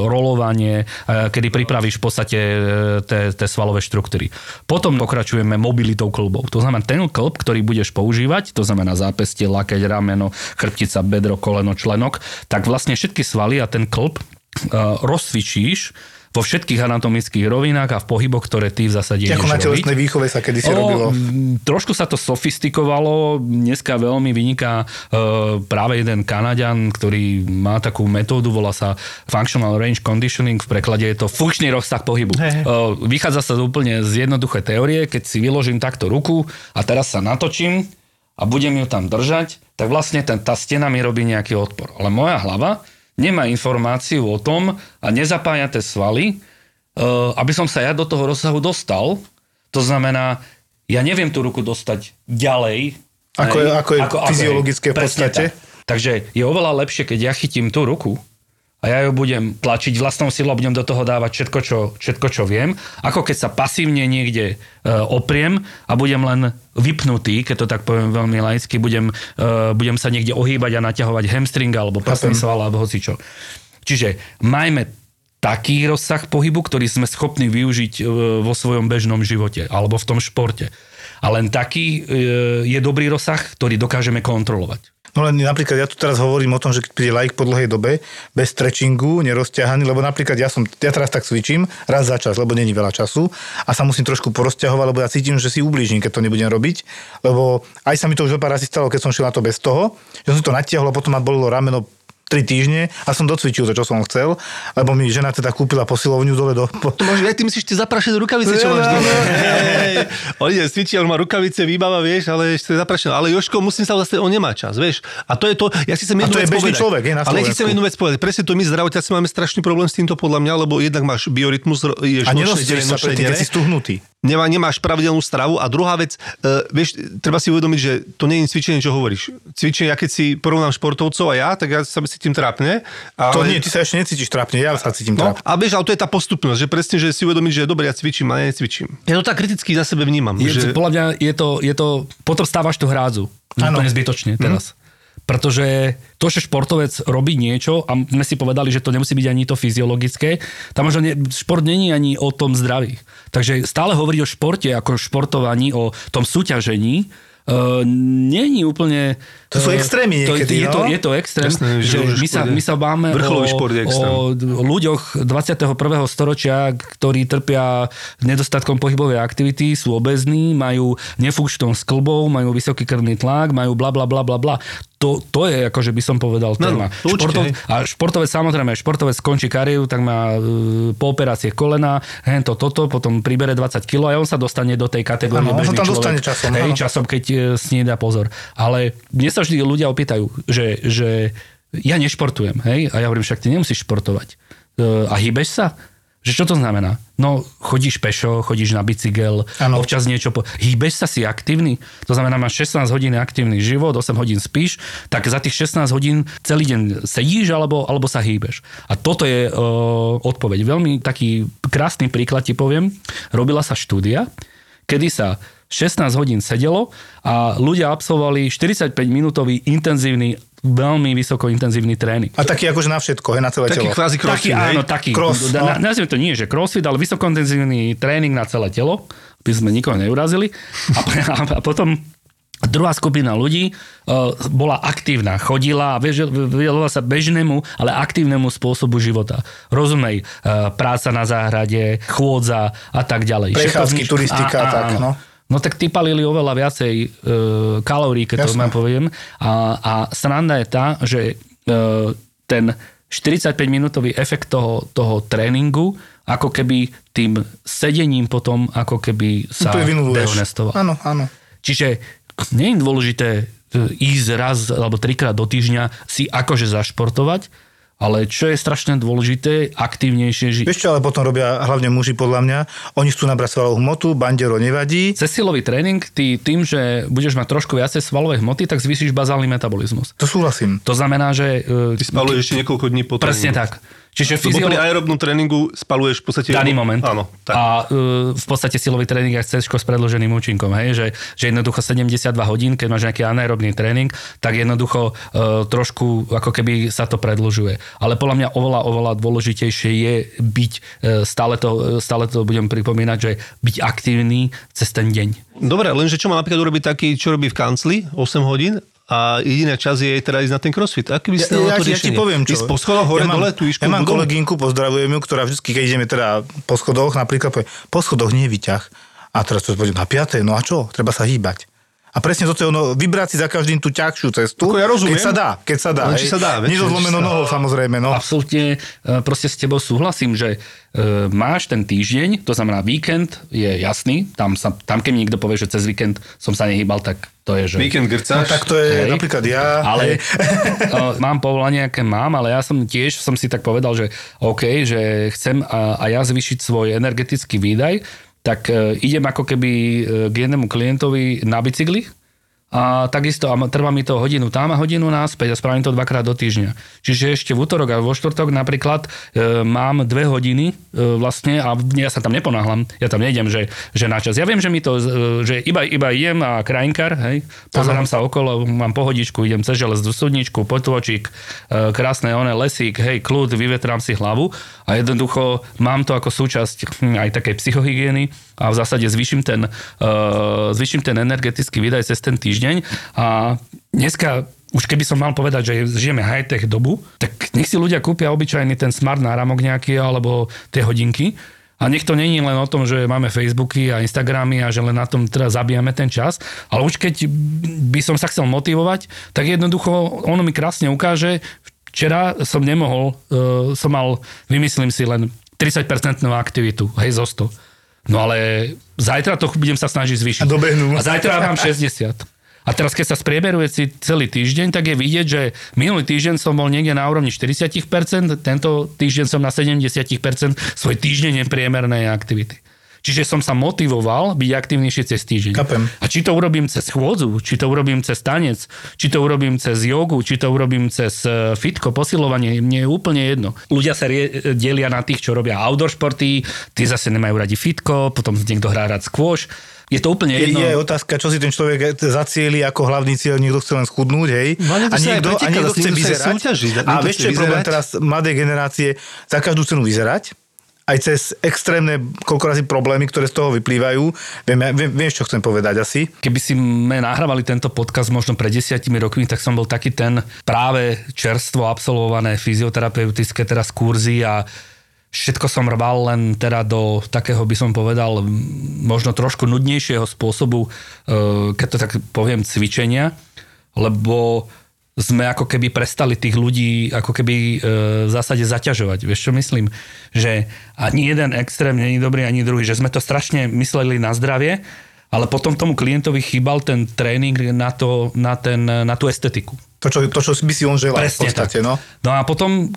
rolovanie, e, kedy pripravíš v podstate e, tie svalové štruktúry. Potom pokračujeme mobilitou klbov. To znamená, ten klb, ktorý budeš používať, to znamená zápestie, lakeť, rameno, chrbtica, bedro, koleno, členok, tak vlastne všetky svaly a ten klb e, rozcvičíš vo všetkých anatomických rovinách a v pohyboch, ktoré ty v zásade Ako na telesnej výchove sa kedysi robilo. m, trošku sa to sofistikovalo, dneska veľmi vyniká e, práve jeden Kanaďan, ktorý má takú metódu, volá sa Functional Range Conditioning, v preklade je to funkčný rozsah pohybu. Hej, hej. E, vychádza sa úplne z jednoduché teórie, keď si vyložím takto ruku a teraz sa natočím a budem ju tam držať, tak vlastne ten, tá stena mi robí nejaký odpor. Ale moja hlava nemá informáciu o tom a nezapája tie svaly, e, aby som sa ja do toho rozsahu dostal. To znamená, ja neviem tú ruku dostať ďalej. Ako je- ako je fyziologické v presne podstate. tak. Takže je oveľa lepšie, keď ja chytím tú ruku a ja ju budem tlačiť vlastnou silou, budem do toho dávať všetko, čo, všetko, čo viem, ako keď sa pasívne niekde e, opriem a budem len vypnutý, keď to tak poviem veľmi laicky, budem, e, budem sa niekde ohýbať a naťahovať hamstring alebo Chápem. sval alebo hocičo. Čiže majme taký rozsah pohybu, ktorý sme schopní využiť e, vo svojom bežnom živote alebo v tom športe. A len taký e, je dobrý rozsah, ktorý dokážeme kontrolovať. No len napríklad ja tu teraz hovorím o tom, že keď príde like po dlhej dobe, bez stretchingu, nerozťahaný, lebo napríklad ja som, ja teraz tak cvičím raz za čas, lebo není veľa času a sa musím trošku porozťahovať, lebo ja cítim, že si ublížim, keď to nebudem robiť, lebo aj sa mi to už pár razy stalo, keď som šiel na to bez toho, že som si to natiahol a potom ma bolelo rameno 3 týždne a som docvičil to, čo som chcel, lebo mi žena teda kúpila posilovňu dole do... To máš, aj ty myslíš, tie zaprašené rukavice, čo máš. Hej, On ide cvičí, on má rukavice, výbava, vieš, ale ešte zaprašené. Ale Joško, musím sa zase, on nemá čas, vieš. A to je to, ja si chcem jednu to je vec bežný povedať. človek, je na ale ja chcem jednu vec povedať. Presne to my zdravotiaci máme strašný problém s týmto podľa mňa, lebo jednak máš biorytmus, A nočné, sa nočné, deň. si stuhnutý. Nemá, nemáš pravidelnú stravu a druhá vec, uh, vieš, treba si uvedomiť, že to nie je cvičenie, čo hovoríš. Cvičenie, ja keď si porovnám športovcov a ja, tak ja sa cítim trápne. Ale... To nie, ty sa ešte necítiš trápne, ja sa cítim No, trápne. a vieš, ale to je tá postupnosť, že presne, že si uvedomiť, že dobre, ja cvičím, ale ja necvičím. Ja to tak kriticky na sebe vnímam. Je, že... Podľa mňa je to, je to, potom stávaš tú hrádzu. Áno. Úplne zbytočne teraz. Pretože to, že športovec robí niečo, a sme si povedali, že to nemusí byť ani to fyziologické, tam možno ne, šport není ani o tom zdraví. Takže stále hovoriť o športe ako športovaní, o tom súťažení, uh, není úplne... To sú eh, extrémy to, niekedy, je, to, no. je to extrém, Jasné, že že my sa, je- my sa báme vrcholový o, šport je extrém. o o ľuďoch 21. storočia, ktorí trpia nedostatkom pohybovej aktivity, sú obezní, majú nefunkčnú sklbov, majú vysoký krvný tlak, majú bla bla bla bla bla. To, to je, akože by som povedal, No, téma. to určite, hej. a športovec, samozrejme, športovec skončí kariéru, tak má e, po operácie kolena, hento toto, potom pribere 20 kg a on sa dostane do tej kategórie Áno, on sa tam človek. dostane časom, Hej, časom, keď e, si nedá pozor. Ale mne sa vždy ľudia opýtajú, že, že ja nešportujem, hej? A ja hovorím, však ty nemusíš športovať. E, A hýbeš sa? Že čo to znamená? No, chodíš pešo, chodíš na bicykel, Áno. občas niečo... Po... Hýbeš sa si aktívny? To znamená, máš 16 hodín aktívny život, 8 hodín spíš, tak za tých 16 hodín celý deň sedíš alebo, alebo sa hýbeš. A toto je uh, odpoveď. Veľmi taký krásny príklad ti poviem. Robila sa štúdia, kedy sa 16 hodín sedelo a ľudia absolvovali 45-minútový intenzívny veľmi vysoko intenzívny tréning. A taký akože na všetko, hej, na celé Taký telo. kvázi Taký, crossfit, hej? áno, taký. Cross, Na- no. Nazvime to nie, že crossfit, ale vysokointenzívny tréning na celé telo, aby sme nikoho neurazili. A, a potom druhá skupina ľudí uh, bola aktívna, chodila a vedovala sa bežnému, ale aktívnemu spôsobu života. Rozumej, uh, práca na záhrade, chôdza a tak ďalej. Prechádzky, turistika, Á, á, tak, no. No tak tí palili oveľa viacej e, kalórií, keď to Jasné. mám poviem. A, a sranda je tá, že e, ten 45-minútový efekt toho, toho tréningu, ako keby tým sedením potom, ako keby sa dehonestoval. Áno, áno. Čiže nie je dôležité e, ísť raz alebo trikrát do týždňa si akože zašportovať, ale čo je strašne dôležité, aktívnejšie žiť. Vieš čo, ale potom robia hlavne muži podľa mňa. Oni chcú nabrať svalovú hmotu, bandero nevadí. Cez silový tréning, ty tým, že budeš mať trošku viacej svalovej hmoty, tak zvýšiš bazálny metabolizmus. To súhlasím. To znamená, že... e, Ty spaluješ ešte niekoľko dní potom. Presne tak. Čiže Lebo pri aerobnom tréningu spaluješ v podstate... daný moment. Áno, tak. A uh, v podstate silový tréning je C s predloženým účinkom, hej? Že, že jednoducho 72 hodín, keď máš nejaký anaerobný tréning, tak jednoducho uh, trošku ako keby sa to predlžuje. Ale podľa mňa oveľa, oveľa dôležitejšie je byť, uh, stále, to, stále to budem pripomínať, že byť aktívny cez ten deň. Dobre, lenže čo má napríklad urobiť taký, čo robí v kancli 8 hodín a jediná čas je teda ísť na ten crossfit. Aký by si Ja, na ja, to ja ti poviem čo. Ísť po schodoch hore, mám, dole, tú ja mám kolegynku, pozdravujem ju, ktorá vždy, keď ideme teda po schodoch, napríklad povie, po schodoch nie je výťah. A teraz to poviem, na piaté, no a čo? Treba sa hýbať. A presne toto je ono, vybrať si za každým tú ťažšiu cestu. Ako ja rozumiem. Keď sa dá, keď sa dá. Len hej. či sa dá, vieš, Nie so či zlomenou sa dá. nohou samozrejme, no. Absolútne e, proste s tebou súhlasím, že e, máš ten týždeň, to znamená víkend je jasný, tam, sa, tam keď mi niekto povie, že cez víkend som sa nehýbal, tak to je, že... Víkend No, grcáš? tak to je Hej. napríklad ja. Ale hej. uh, mám povolanie, aké mám, ale ja som tiež som si tak povedal, že OK, že chcem a, a ja zvýšiť svoj energetický výdaj, tak uh, idem ako keby uh, k jednému klientovi na bicykli a takisto a trvá mi to hodinu tam a hodinu náspäť a spravím to dvakrát do týždňa. Čiže ešte v útorok a vo štvrtok napríklad e, mám dve hodiny e, vlastne a ja sa tam neponáhľam, ja tam nejdem, že, že na čas. Ja viem, že mi to, e, že iba, iba idem a krajinkár, hej, pozerám sa okolo, mám pohodičku, idem cez železnú studničku, potôčik, e, krásne one lesík, hej, kľud, vyvetrám si hlavu a jednoducho mám to ako súčasť hm, aj takej psychohygieny a v zásade zvýšim ten, uh, zvýšim ten energetický výdaj cez ten týždeň a dneska už keby som mal povedať, že žijeme high-tech dobu, tak nech si ľudia kúpia obyčajný ten smart náramok nejaký alebo tie hodinky a nech to není len o tom, že máme Facebooky a Instagramy a že len na tom teda zabijame ten čas, ale už keď by som sa chcel motivovať, tak jednoducho ono mi krásne ukáže, včera som nemohol, uh, som mal, vymyslím si len 30% aktivitu, hej, zo 100. No ale zajtra to budem sa snažiť zvýšiť. A dobehnú. A zajtra mám 60. A teraz, keď sa sprieberuje si celý týždeň, tak je vidieť, že minulý týždeň som bol niekde na úrovni 40%, tento týždeň som na 70% svoj týždeň priemernej aktivity. Čiže som sa motivoval byť aktívnejší cez týždeň. Chápem. A či to urobím cez chôdzu, či to urobím cez tanec, či to urobím cez jogu, či to urobím cez e, fitko, posilovanie, mne je úplne jedno. Ľudia sa rie, delia na tých, čo robia outdoor športy, tí zase nemajú radi fitko, potom niekto hrá rád squash. Je to úplne Je, jedno. je otázka, čo si ten človek zacieli ako hlavný cieľ, niekto chce len schudnúť, hej. No, a niekto, a niekto chce vyzerať. súťaží, a vieš, čo je problém teraz mladej generácie? Za každú cenu vyzerať, aj cez extrémne koľko razy problémy, ktoré z toho vyplývajú. Viem, viem, vieš, čo chcem povedať asi? Keby si sme nahrávali tento podcast možno pred desiatimi rokmi, tak som bol taký ten práve čerstvo absolvované fyzioterapeutické teraz kurzy a všetko som rval len teda do takého, by som povedal, možno trošku nudnejšieho spôsobu, eh, keď to tak poviem, cvičenia, lebo sme ako keby prestali tých ľudí ako keby e, v zásade zaťažovať. Vieš čo myslím? Že ani jeden extrém není dobrý, ani druhý. Že sme to strašne mysleli na zdravie, ale potom tomu klientovi chýbal ten tréning na, to, na, ten, na tú estetiku. To, čo, to, čo by si on želal v Presne podstate, tak. no. No a potom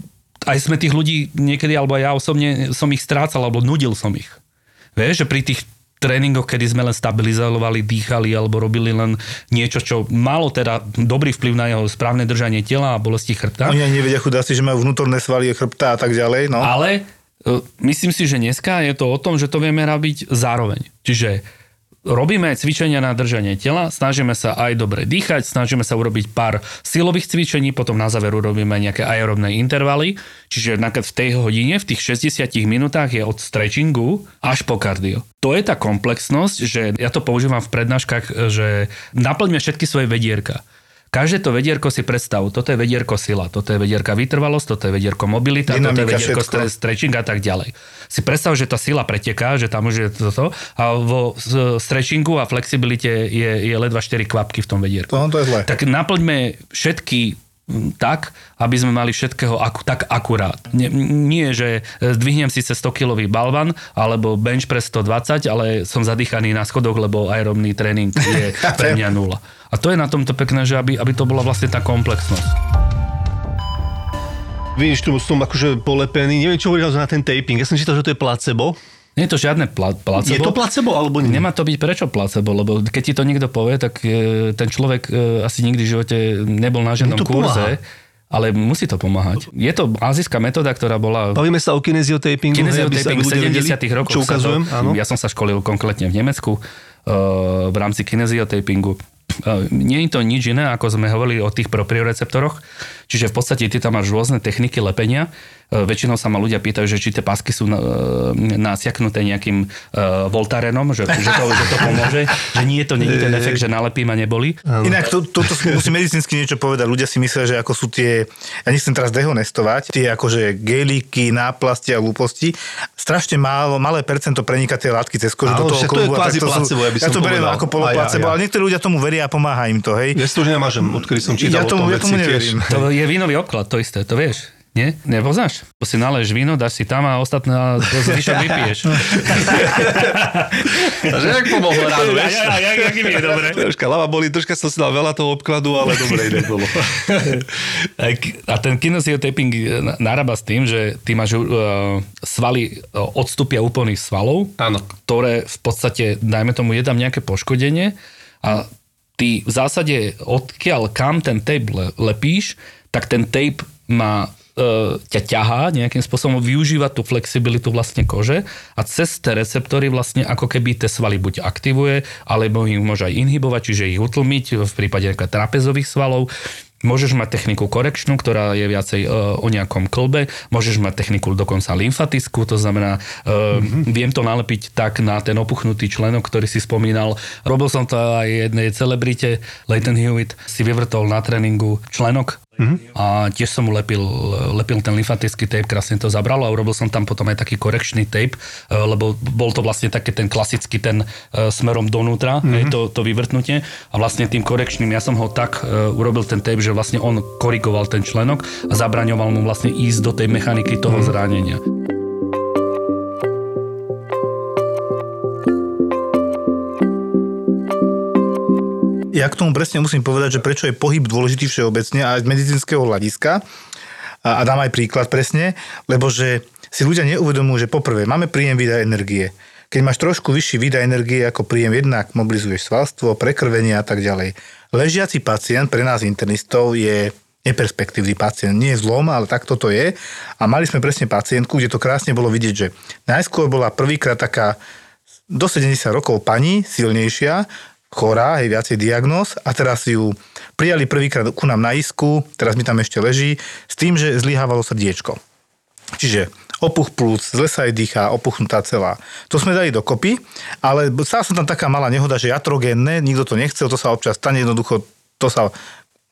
aj sme tých ľudí niekedy, alebo ja osobne som ich strácal, alebo nudil som ich. Vieš, že pri tých tréningoch, kedy sme len stabilizovali, dýchali alebo robili len niečo, čo malo teda dobrý vplyv na jeho správne držanie tela a bolesti chrbta. Oni ani nevedia chudáci, že majú vnútorné svaly, chrbta a tak ďalej, no. Ale e, myslím si, že dneska je to o tom, že to vieme robiť zároveň. Čiže robíme cvičenia na držanie tela, snažíme sa aj dobre dýchať, snažíme sa urobiť pár silových cvičení, potom na záver urobíme nejaké aerobné intervaly, čiže napríklad v tej hodine, v tých 60 minútach je od stretchingu až po kardio. To je tá komplexnosť, že ja to používam v prednáškach, že naplňme všetky svoje vedierka. Každé to vedierko si predstav, toto je vedierko sila, toto je vedierka vytrvalosť, toto je vedierko mobilita, toto je Dynamika, vedierko všetko. stre- stretching a tak ďalej. Si predstav, že tá sila preteká, že tam už je toto a vo stretchingu a flexibilite je, je ledva 4 kvapky v tom vedierku. To, to je zlé. Tak naplňme všetky tak, aby sme mali všetkého aku, tak akurát. Nie, nie, že e, zdvihnem síce 100 kilový balvan alebo bench press 120, ale som zadýchaný na schodoch, lebo aerobný tréning je pre mňa nula. A to je na tomto pekné, že aby, aby to bola vlastne tá komplexnosť. Vidíš, tu som akože polepený, neviem, čo hovoríš na ten taping. Ja som čítal, že to je placebo. Nie je to žiadne pla- placebo. Je to placebo, alebo nie? Nemá to byť prečo placebo, lebo keď ti to niekto povie, tak e, ten človek e, asi nikdy v živote nebol na žiadnom kurze, ale musí to pomáhať. Je to azijská metóda, ktorá bola Bavíme sa o sa Kinesiotaping v ľudia vedeli, 70 rokoch. Čo sa ukazujem, to, áno. Ja som sa školil konkrétne v Nemecku uh, v rámci kinesiotapingu. Uh, nie je to nič iné, ako sme hovorili o tých proprioreceptoroch. Čiže v podstate ty tam máš rôzne techniky lepenia. Uh, väčšinou sa ma ľudia pýtajú, že či tie pásky sú uh, nasiaknuté nejakým uh, voltarenom, že, že, to, že to pomôže. Že nie je to nie je ten efekt, že nalepím a neboli. Inak to, toto musím medicínsky niečo povedať. Ľudia si myslia, že ako sú tie, ja nechcem teraz dehonestovať, tie akože gelíky, náplasti a hlúposti. Strašne málo, malé percento preniká tie látky cez kožu Áno, do toho však to je kvázi sú- placebo, ja by ja som to beriem povedal. ako ja, poloplacebo, ja. ale niektorí ľudia tomu veria a pomáha im to, hej. Ja si to už nemážem, odkedy som čítal Ja tomu- o tom ja tomu neverím. To je vínový obklad, to isté, to vieš. Nie? Nepoznáš? To si naleješ víno, dáš si tam a ostatné a to zvyšok vypiješ. Takže jak pomohlo ráno, vieš? Ja, ja, ja, ja, dobre. Troška lava boli, troška som si dal veľa toho obkladu, ale dobre inak bolo. A ten kinesiotaping na- narába s tým, že ty máš uh, svaly uh, odstupia úplných svalov, Áno. ktoré v podstate, dajme tomu, je tam nejaké poškodenie a ty v zásade odkiaľ kam ten tape le- lepíš, tak ten tape má ťa ťahá nejakým spôsobom, využíva tú flexibilitu vlastne kože a cez tie receptory vlastne ako keby tie svaly buď aktivuje, alebo ich môže aj inhibovať, čiže ich utlmiť v prípade trapezových svalov. Môžeš mať techniku korekčnú, ktorá je viacej e, o nejakom klbe, môžeš mať techniku dokonca lymfatickú, to znamená, e, mm-hmm. viem to nalepiť tak na ten opuchnutý členok, ktorý si spomínal. Robil som to aj jednej celebrite, Leighton Hewitt si vyvrtol na tréningu členok Mm-hmm. A tiež som mu lepil, lepil ten lymfatický tape, krásne to zabralo a urobil som tam potom aj taký korekčný tape, e, lebo bol to vlastne také ten klasický ten e, smerom donútra, mm-hmm. hej, to, to vyvrtnutie a vlastne tým korekčným ja som ho tak e, urobil ten tape, že vlastne on korigoval ten členok a zabraňoval mu vlastne ísť do tej mechaniky toho mm-hmm. zranenia. Ja k tomu presne musím povedať, že prečo je pohyb dôležitý všeobecne aj z medicínskeho hľadiska. A, a dám aj príklad presne, lebo že si ľudia neuvedomujú, že poprvé máme príjem výdaj energie. Keď máš trošku vyšší výdaj energie ako príjem, jednak mobilizuješ svalstvo, prekrvenie a tak ďalej. Ležiaci pacient pre nás internistov je neperspektívny pacient. Nie je zlom, ale takto to je. A mali sme presne pacientku, kde to krásne bolo vidieť, že najskôr bola prvýkrát taká do 70 rokov pani, silnejšia, chorá, hej, viacej diagnóz a teraz ju prijali prvýkrát ku nám na isku, teraz mi tam ešte leží, s tým, že zlyhávalo srdiečko. Čiže opuch plúc, zle sa jej dýchá, opuchnutá celá. To sme dali dokopy, ale stala sa tam taká malá nehoda, že jatrogénne, nikto to nechcel, to sa občas stane, jednoducho to sa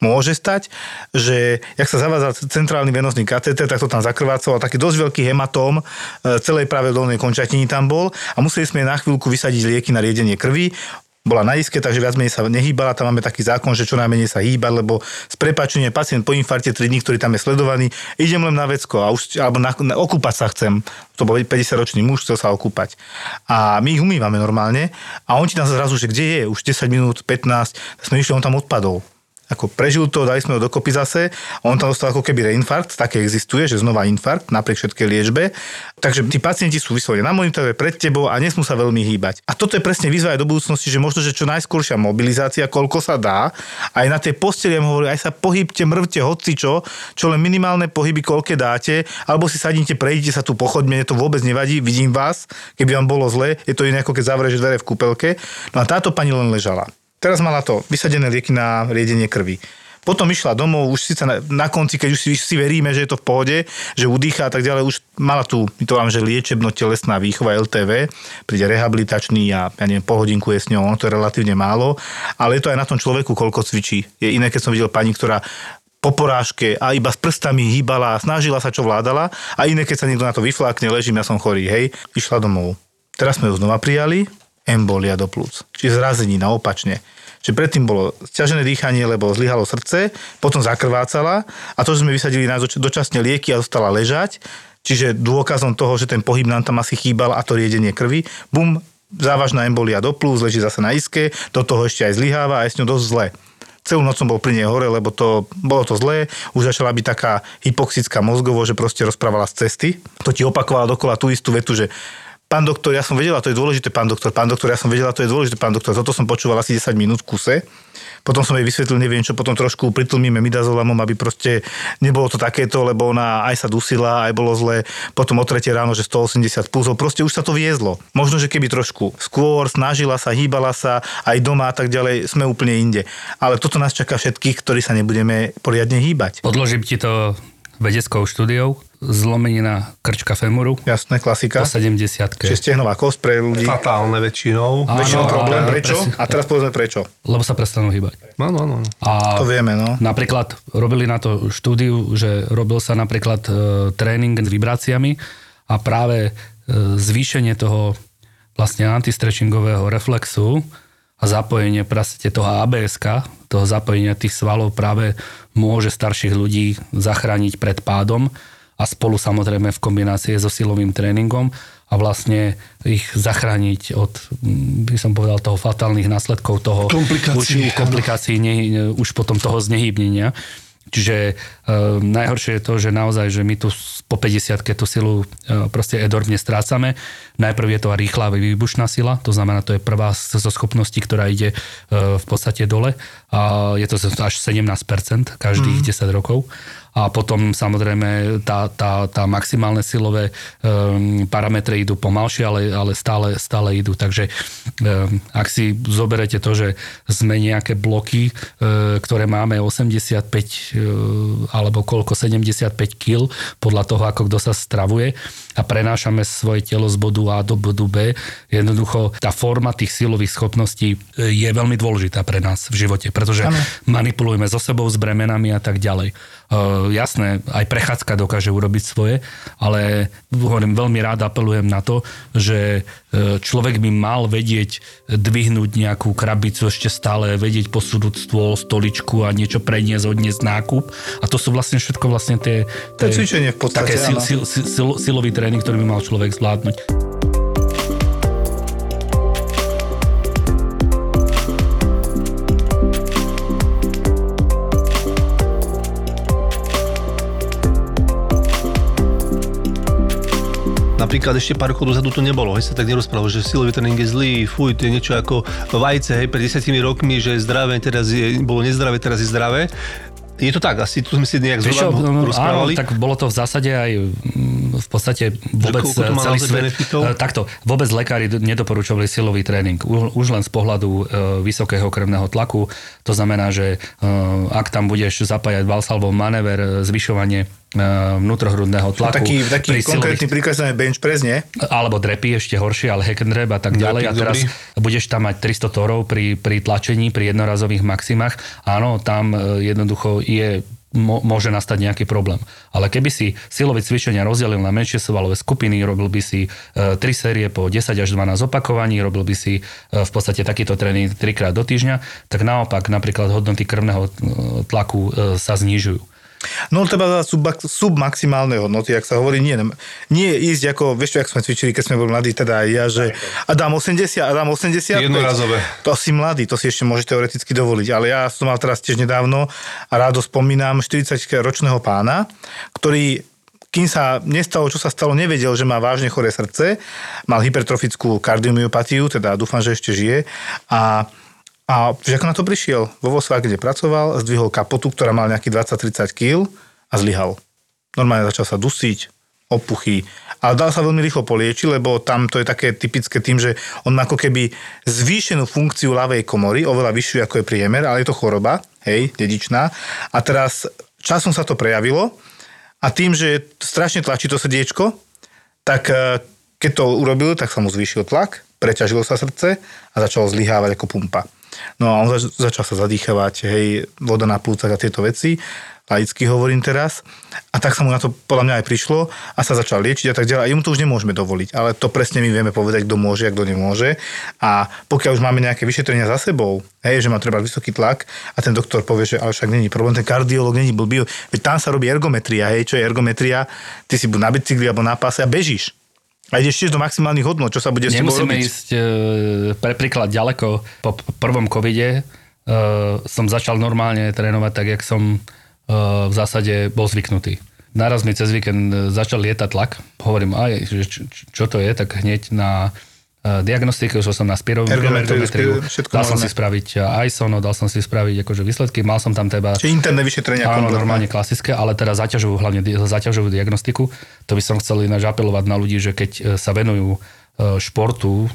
môže stať, že jak sa zavádza centrálny venozný katéter, tak to tam zakrvácalo, taký dosť veľký hematóm e, celej práve dolnej končatiny tam bol a museli sme na chvíľku vysadiť lieky na riedenie krvi bola na iske, takže viac menej sa nehýbala. Tam máme taký zákon, že čo najmenej sa hýba, lebo z prepačenia pacient po infarte 3 dní, ktorý tam je sledovaný, idem len na vecko a už, alebo na, na, okúpať sa chcem. To bol 50-ročný muž, chcel sa okúpať. A my ich umývame normálne a on ti tam zrazu, že kde je, už 10 minút, 15, tak sme išli, on tam odpadol. Ako prežil to, dali sme ho dokopy zase, on tam dostal ako keby reinfarkt, také existuje, že znova infarkt napriek všetkej liečbe. Takže tí pacienti sú vyslovene na monitore pred tebou a nesmú sa veľmi hýbať. A toto je presne výzva aj do budúcnosti, že možno, že čo najskôršia mobilizácia, koľko sa dá, aj na tej posteli, ja mu hovorím, aj sa pohybte, mrvte, hoci čo, čo len minimálne pohyby, koľko dáte, alebo si sadnite, prejdite sa tu pochodme, mne to vôbec nevadí, vidím vás, keby vám bolo zle, je to iné ako keď zavrieš dvere v kúpelke. No a táto pani len ležala. Teraz mala to vysadené lieky na riedenie krvi. Potom išla domov, už síce na, na konci, keď už si, si veríme, že je to v pohode, že udýcha a tak ďalej, už mala tu, my to vám, že liečebno-telesná výchova LTV, príde rehabilitačný a ja neviem, hodinku je s ňou, ono to je relatívne málo, ale je to aj na tom človeku, koľko cvičí. Je iné, keď som videl pani, ktorá po porážke a iba s prstami hýbala snažila sa, čo vládala a iné, keď sa niekto na to vyflákne, ležím, ja som chorý, hej, išla domov. Teraz sme ju znova prijali, embolia do plúc, čiže zrazenina opačne že predtým bolo stiažené dýchanie, lebo zlyhalo srdce, potom zakrvácala a to, že sme vysadili na dočasne lieky a zostala ležať, čiže dôkazom toho, že ten pohyb nám tam asi chýbal a to riedenie krvi, bum, závažná embolia do plus, leží zase na iske, do toho ešte aj zlyháva a je s ňou dosť zle. Celú noc som bol pri nej hore, lebo to, bolo to zlé. Už začala byť taká hypoxická mozgovo, že proste rozprávala z cesty. To ti opakovala dokola tú istú vetu, že pán doktor, ja som vedela, to je dôležité, pán doktor, pán doktor, ja som vedela, to je dôležité, pán doktor. Toto som počúval asi 10 minút v kuse. Potom som jej vysvetlil, neviem čo, potom trošku pritlmíme midazolamom, aby proste nebolo to takéto, lebo ona aj sa dusila, aj bolo zle. Potom o tretie ráno, že 180 pulzov, proste už sa to viezlo. Možno, že keby trošku skôr snažila sa, hýbala sa aj doma a tak ďalej, sme úplne inde. Ale toto nás čaká všetkých, ktorí sa nebudeme poriadne hýbať. Podložím ti to vedeckou štúdiou zlomenina krčka femoru. Jasné, klasika. Po 70 Čiže stehnová kosť pre ľudí. Fatálne väčšinou. Áno, väčšinou problém. Prečo? A teraz povedzme prečo. Lebo sa prestanú hýbať. Áno, áno. A to vieme, no. Napríklad robili na to štúdiu, že robil sa napríklad e, tréning s vibráciami a práve e, zvýšenie toho vlastne antistretchingového reflexu a zapojenie prasete toho abs toho zapojenia tých svalov práve môže starších ľudí zachrániť pred pádom a spolu samozrejme v kombinácii so silovým tréningom a vlastne ich zachrániť od, by som povedal, toho fatálnych následkov toho komplikácií, už, komplikácií ne, už potom toho znehybnenia. Čiže e, najhoršie je to, že naozaj, že my tu po 50 tú silu e, proste enormne strácame. Najprv je to rýchla výbušná sila, to znamená, to je prvá zo schopností, ktorá ide e, v podstate dole. A je to až 17% každých mm. 10 rokov a potom samozrejme tá, tá, tá maximálne silové um, parametre idú pomalšie, ale, ale stále, stále idú. Takže um, ak si zoberete to, že sme nejaké bloky, um, ktoré máme 85 um, alebo koľko, 75 kg podľa toho, ako kto sa stravuje a prenášame svoje telo z bodu A do bodu B, jednoducho tá forma tých silových schopností je veľmi dôležitá pre nás v živote, pretože ano. manipulujeme so sebou, s bremenami a tak ďalej. Uh, jasné, aj prechádzka dokáže urobiť svoje, ale hovorím, veľmi rád apelujem na to, že človek by mal vedieť dvihnúť nejakú krabicu ešte stále, vedieť posúduť stôl, stoličku a niečo preniesť, odniesť nákup. A to sú vlastne všetko vlastne tie... To je cvičenie v podstate, Také sil, sil, sil, silový tréning, ktorý by mal človek zvládnuť. Napríklad ešte pár rokov dozadu to nebolo, hej, sa tak nerozprávalo, že silový tréning je zlý, fuj, to je niečo ako vajce, hej, pred desiatimi rokmi, že zdravé, teraz je, bolo nezdravé, teraz je zdravé. Je to tak, asi tu sme si nejak zhruba no, rozprávali. Áno, tak bolo to v zásade aj mm, v podstate vôbec celý svet. Benefitov? Takto, vôbec lekári nedoporučovali silový tréning. Už len z pohľadu e, vysokého krvného tlaku. To znamená, že ak tam budeš zapájať valsalvov manéver, zvyšovanie vnútrohrudného tlaku. Taký, taký konkrétny príklad je bench press, nie? Alebo drepy ešte horšie, ale hack and a tak ďalej. a teraz dobrý. budeš tam mať 300 torov pri, pri tlačení, pri jednorazových maximách. Áno, tam e, jednoducho je môže nastať nejaký problém. Ale keby si silové cvičenia rozdelil na menšie svalové skupiny, robil by si e, 3 série po 10 až 12 opakovaní, robil by si e, v podstate takýto tréning 3 krát do týždňa, tak naopak napríklad hodnoty krvného tlaku e, sa znižujú. No treba za sub, submaximálne hodnoty, ak sa hovorí, nie, nie ísť ako, vieš čo, jak sme cvičili, keď sme boli mladí, teda aj ja, že a dám 80, a dám 80. Jednorazové. To si mladý, to si ešte môže teoreticky dovoliť, ale ja som mal teraz tiež nedávno a rádo spomínam 40-ročného pána, ktorý kým sa nestalo, čo sa stalo, nevedel, že má vážne choré srdce, mal hypertrofickú kardiomyopatiu, teda dúfam, že ešte žije a a že ako na to prišiel? Vo Volkswagene pracoval, zdvihol kapotu, ktorá mal nejaký 20-30 kg a zlyhal. Normálne začal sa dusiť, opuchy. Ale dal sa veľmi rýchlo poliečiť, lebo tam to je také typické tým, že on má ako keby zvýšenú funkciu ľavej komory, oveľa vyššiu ako je priemer, ale je to choroba, hej, dedičná. A teraz časom sa to prejavilo a tým, že strašne tlačí to srdiečko, tak eh, keď to urobil, tak sa mu zvýšil tlak, preťažilo sa srdce a začalo zlyhávať ako pumpa. No a on zač- začal sa zadýchavať, hej, voda na plúcach a tieto veci, laicky hovorím teraz. A tak sa mu na to podľa mňa aj prišlo a sa začal liečiť a tak ďalej. A jemu to už nemôžeme dovoliť, ale to presne my vieme povedať, kto môže a kto nemôže. A pokiaľ už máme nejaké vyšetrenia za sebou, hej, že má treba vysoký tlak a ten doktor povie, že ale však není problém, ten kardiolog není blbý, veď tam sa robí ergometria, hej, čo je ergometria, ty si buď na bicykli alebo na páse a bežíš. A ideš tiež do maximálnych hodnot, čo sa bude s tebou Nemusíme robiť. ísť e, pre príklad ďaleko. Po prvom covide e, som začal normálne trénovať tak, jak som e, v zásade bol zvyknutý. Naraz mi cez víkend začal lietať tlak. Hovorím, aj, čo to je, tak hneď na e, diagnostiku, že som na spirovu Ergometriu, dal som si spraviť aj sono, dal som si spraviť akože výsledky, mal som tam teba Čiže interné vyšetrenia Áno, kompletné. normálne klasické, ale teda zaťažovú, hlavne zaťažovú diagnostiku. To by som chcel ináč apelovať na ľudí, že keď e, sa venujú športu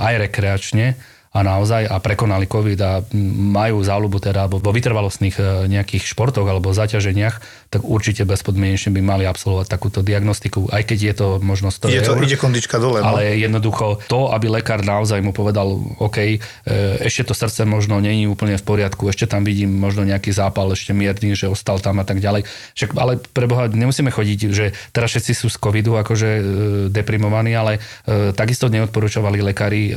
aj rekreačne a naozaj a prekonali COVID a majú záľubu teda vo vytrvalostných e, nejakých športoch alebo zaťaženiach, tak určite bezpodmienečne by mali absolvovať takúto diagnostiku, aj keď je to možno 100 Ide, to, eur. ide kondička dole. No. Ale jednoducho to, aby lekár naozaj mu povedal, OK, e, ešte to srdce možno není úplne v poriadku, ešte tam vidím možno nejaký zápal ešte mierny, že ostal tam a tak ďalej. Však, ale pre Boha, nemusíme chodiť, že teraz všetci sú z covidu akože e, deprimovaní, ale takisto neodporúčovali lekári,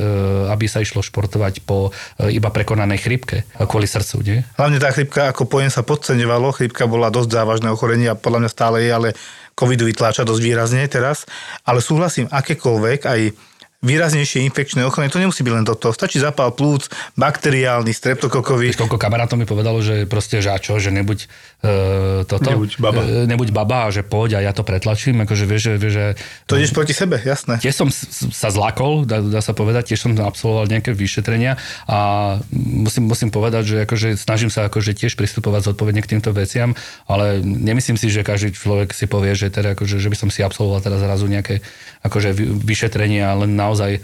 aby sa išlo športovať po e, iba prekonanej chrypke e, kvôli srdcu, nie? Hlavne tá chrypka, ako pojem sa podceňovalo, chrypka bola dosť závažné ochorenie a podľa mňa stále je, ale COVID vytláča dosť výrazne teraz. Ale súhlasím, akékoľvek, aj výraznejšie infekčné ochorenie, to nemusí byť len toto. Stačí zapál plúc, bakteriálny, streptokokový. Koľko kamarátov mi povedalo, že proste žáčo, že nebuď e, toto. Nebuď baba. E, nebuď baba a že poď a ja to pretlačím. Akože vieš, že, vieš, že To ideš proti sebe, jasné. Tiež som sa zlakol, dá, dá sa povedať, tiež som absolvoval nejaké vyšetrenia a musím, musím povedať, že akože snažím sa akože tiež pristupovať zodpovedne k týmto veciam, ale nemyslím si, že každý človek si povie, že, teda akože, že by som si absolvoval teraz zrazu nejaké akože vy- vyšetrenia, len naozaj, e,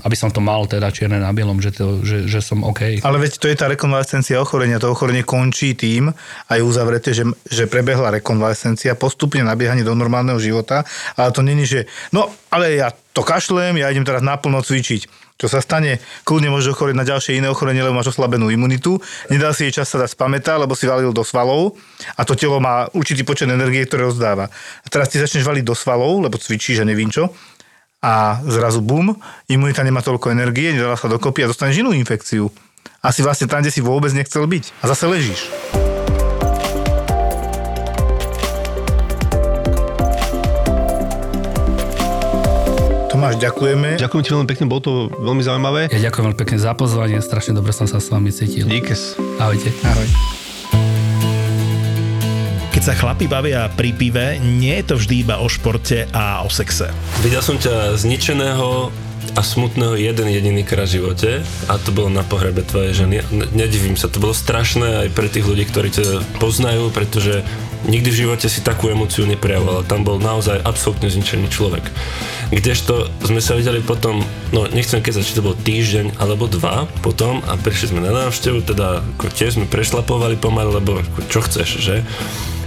aby som to mal teda čierne na bielom, že, to, že, že som OK. Ale veď to je tá rekonvalescencia ochorenia. To ochorenie končí tým a je uzavreté, že, že prebehla rekonvalescencia, postupne nabiehanie do normálneho života, ale to není, že no, ale ja to kašlem, ja idem teraz naplno cvičiť. Čo sa stane? Kľudne môžeš ochorieť na ďalšie iné ochorenie, lebo máš oslabenú imunitu. Nedal si jej čas sa dať spamätá, lebo si valil do svalov a to telo má určitý počet energie, ktoré rozdáva. A teraz ty začneš valiť do svalov, lebo cvičíš a nevím čo a zrazu bum, imunita nemá toľko energie, nedala sa dokopy a dostaneš inú infekciu. Asi vlastne tam, kde si vôbec nechcel byť. A zase ležíš. Tomáš, ďakujeme. Ďakujem ti veľmi pekne, bolo to veľmi zaujímavé. Ja ďakujem veľmi pekne za pozvanie, strašne dobre som sa s vami cítil. Díkes. Ahojte. Ahoj. Keď sa chlapi bavia pri pive, nie je to vždy iba o športe a o sexe. Videl som ťa zničeného a smutného jeden jediný krát v živote a to bolo na pohrebe tvojej ženy. Nedivím sa, to bolo strašné aj pre tých ľudí, ktorí ťa poznajú, pretože nikdy v živote si takú emóciu neprejavoval. Tam bol naozaj absolútne zničený človek. Kdežto sme sa videli potom, no nechcem keď či to bol týždeň alebo dva potom a prišli sme na návštevu, teda ako tiež sme prešlapovali pomaly, lebo čo chceš, že?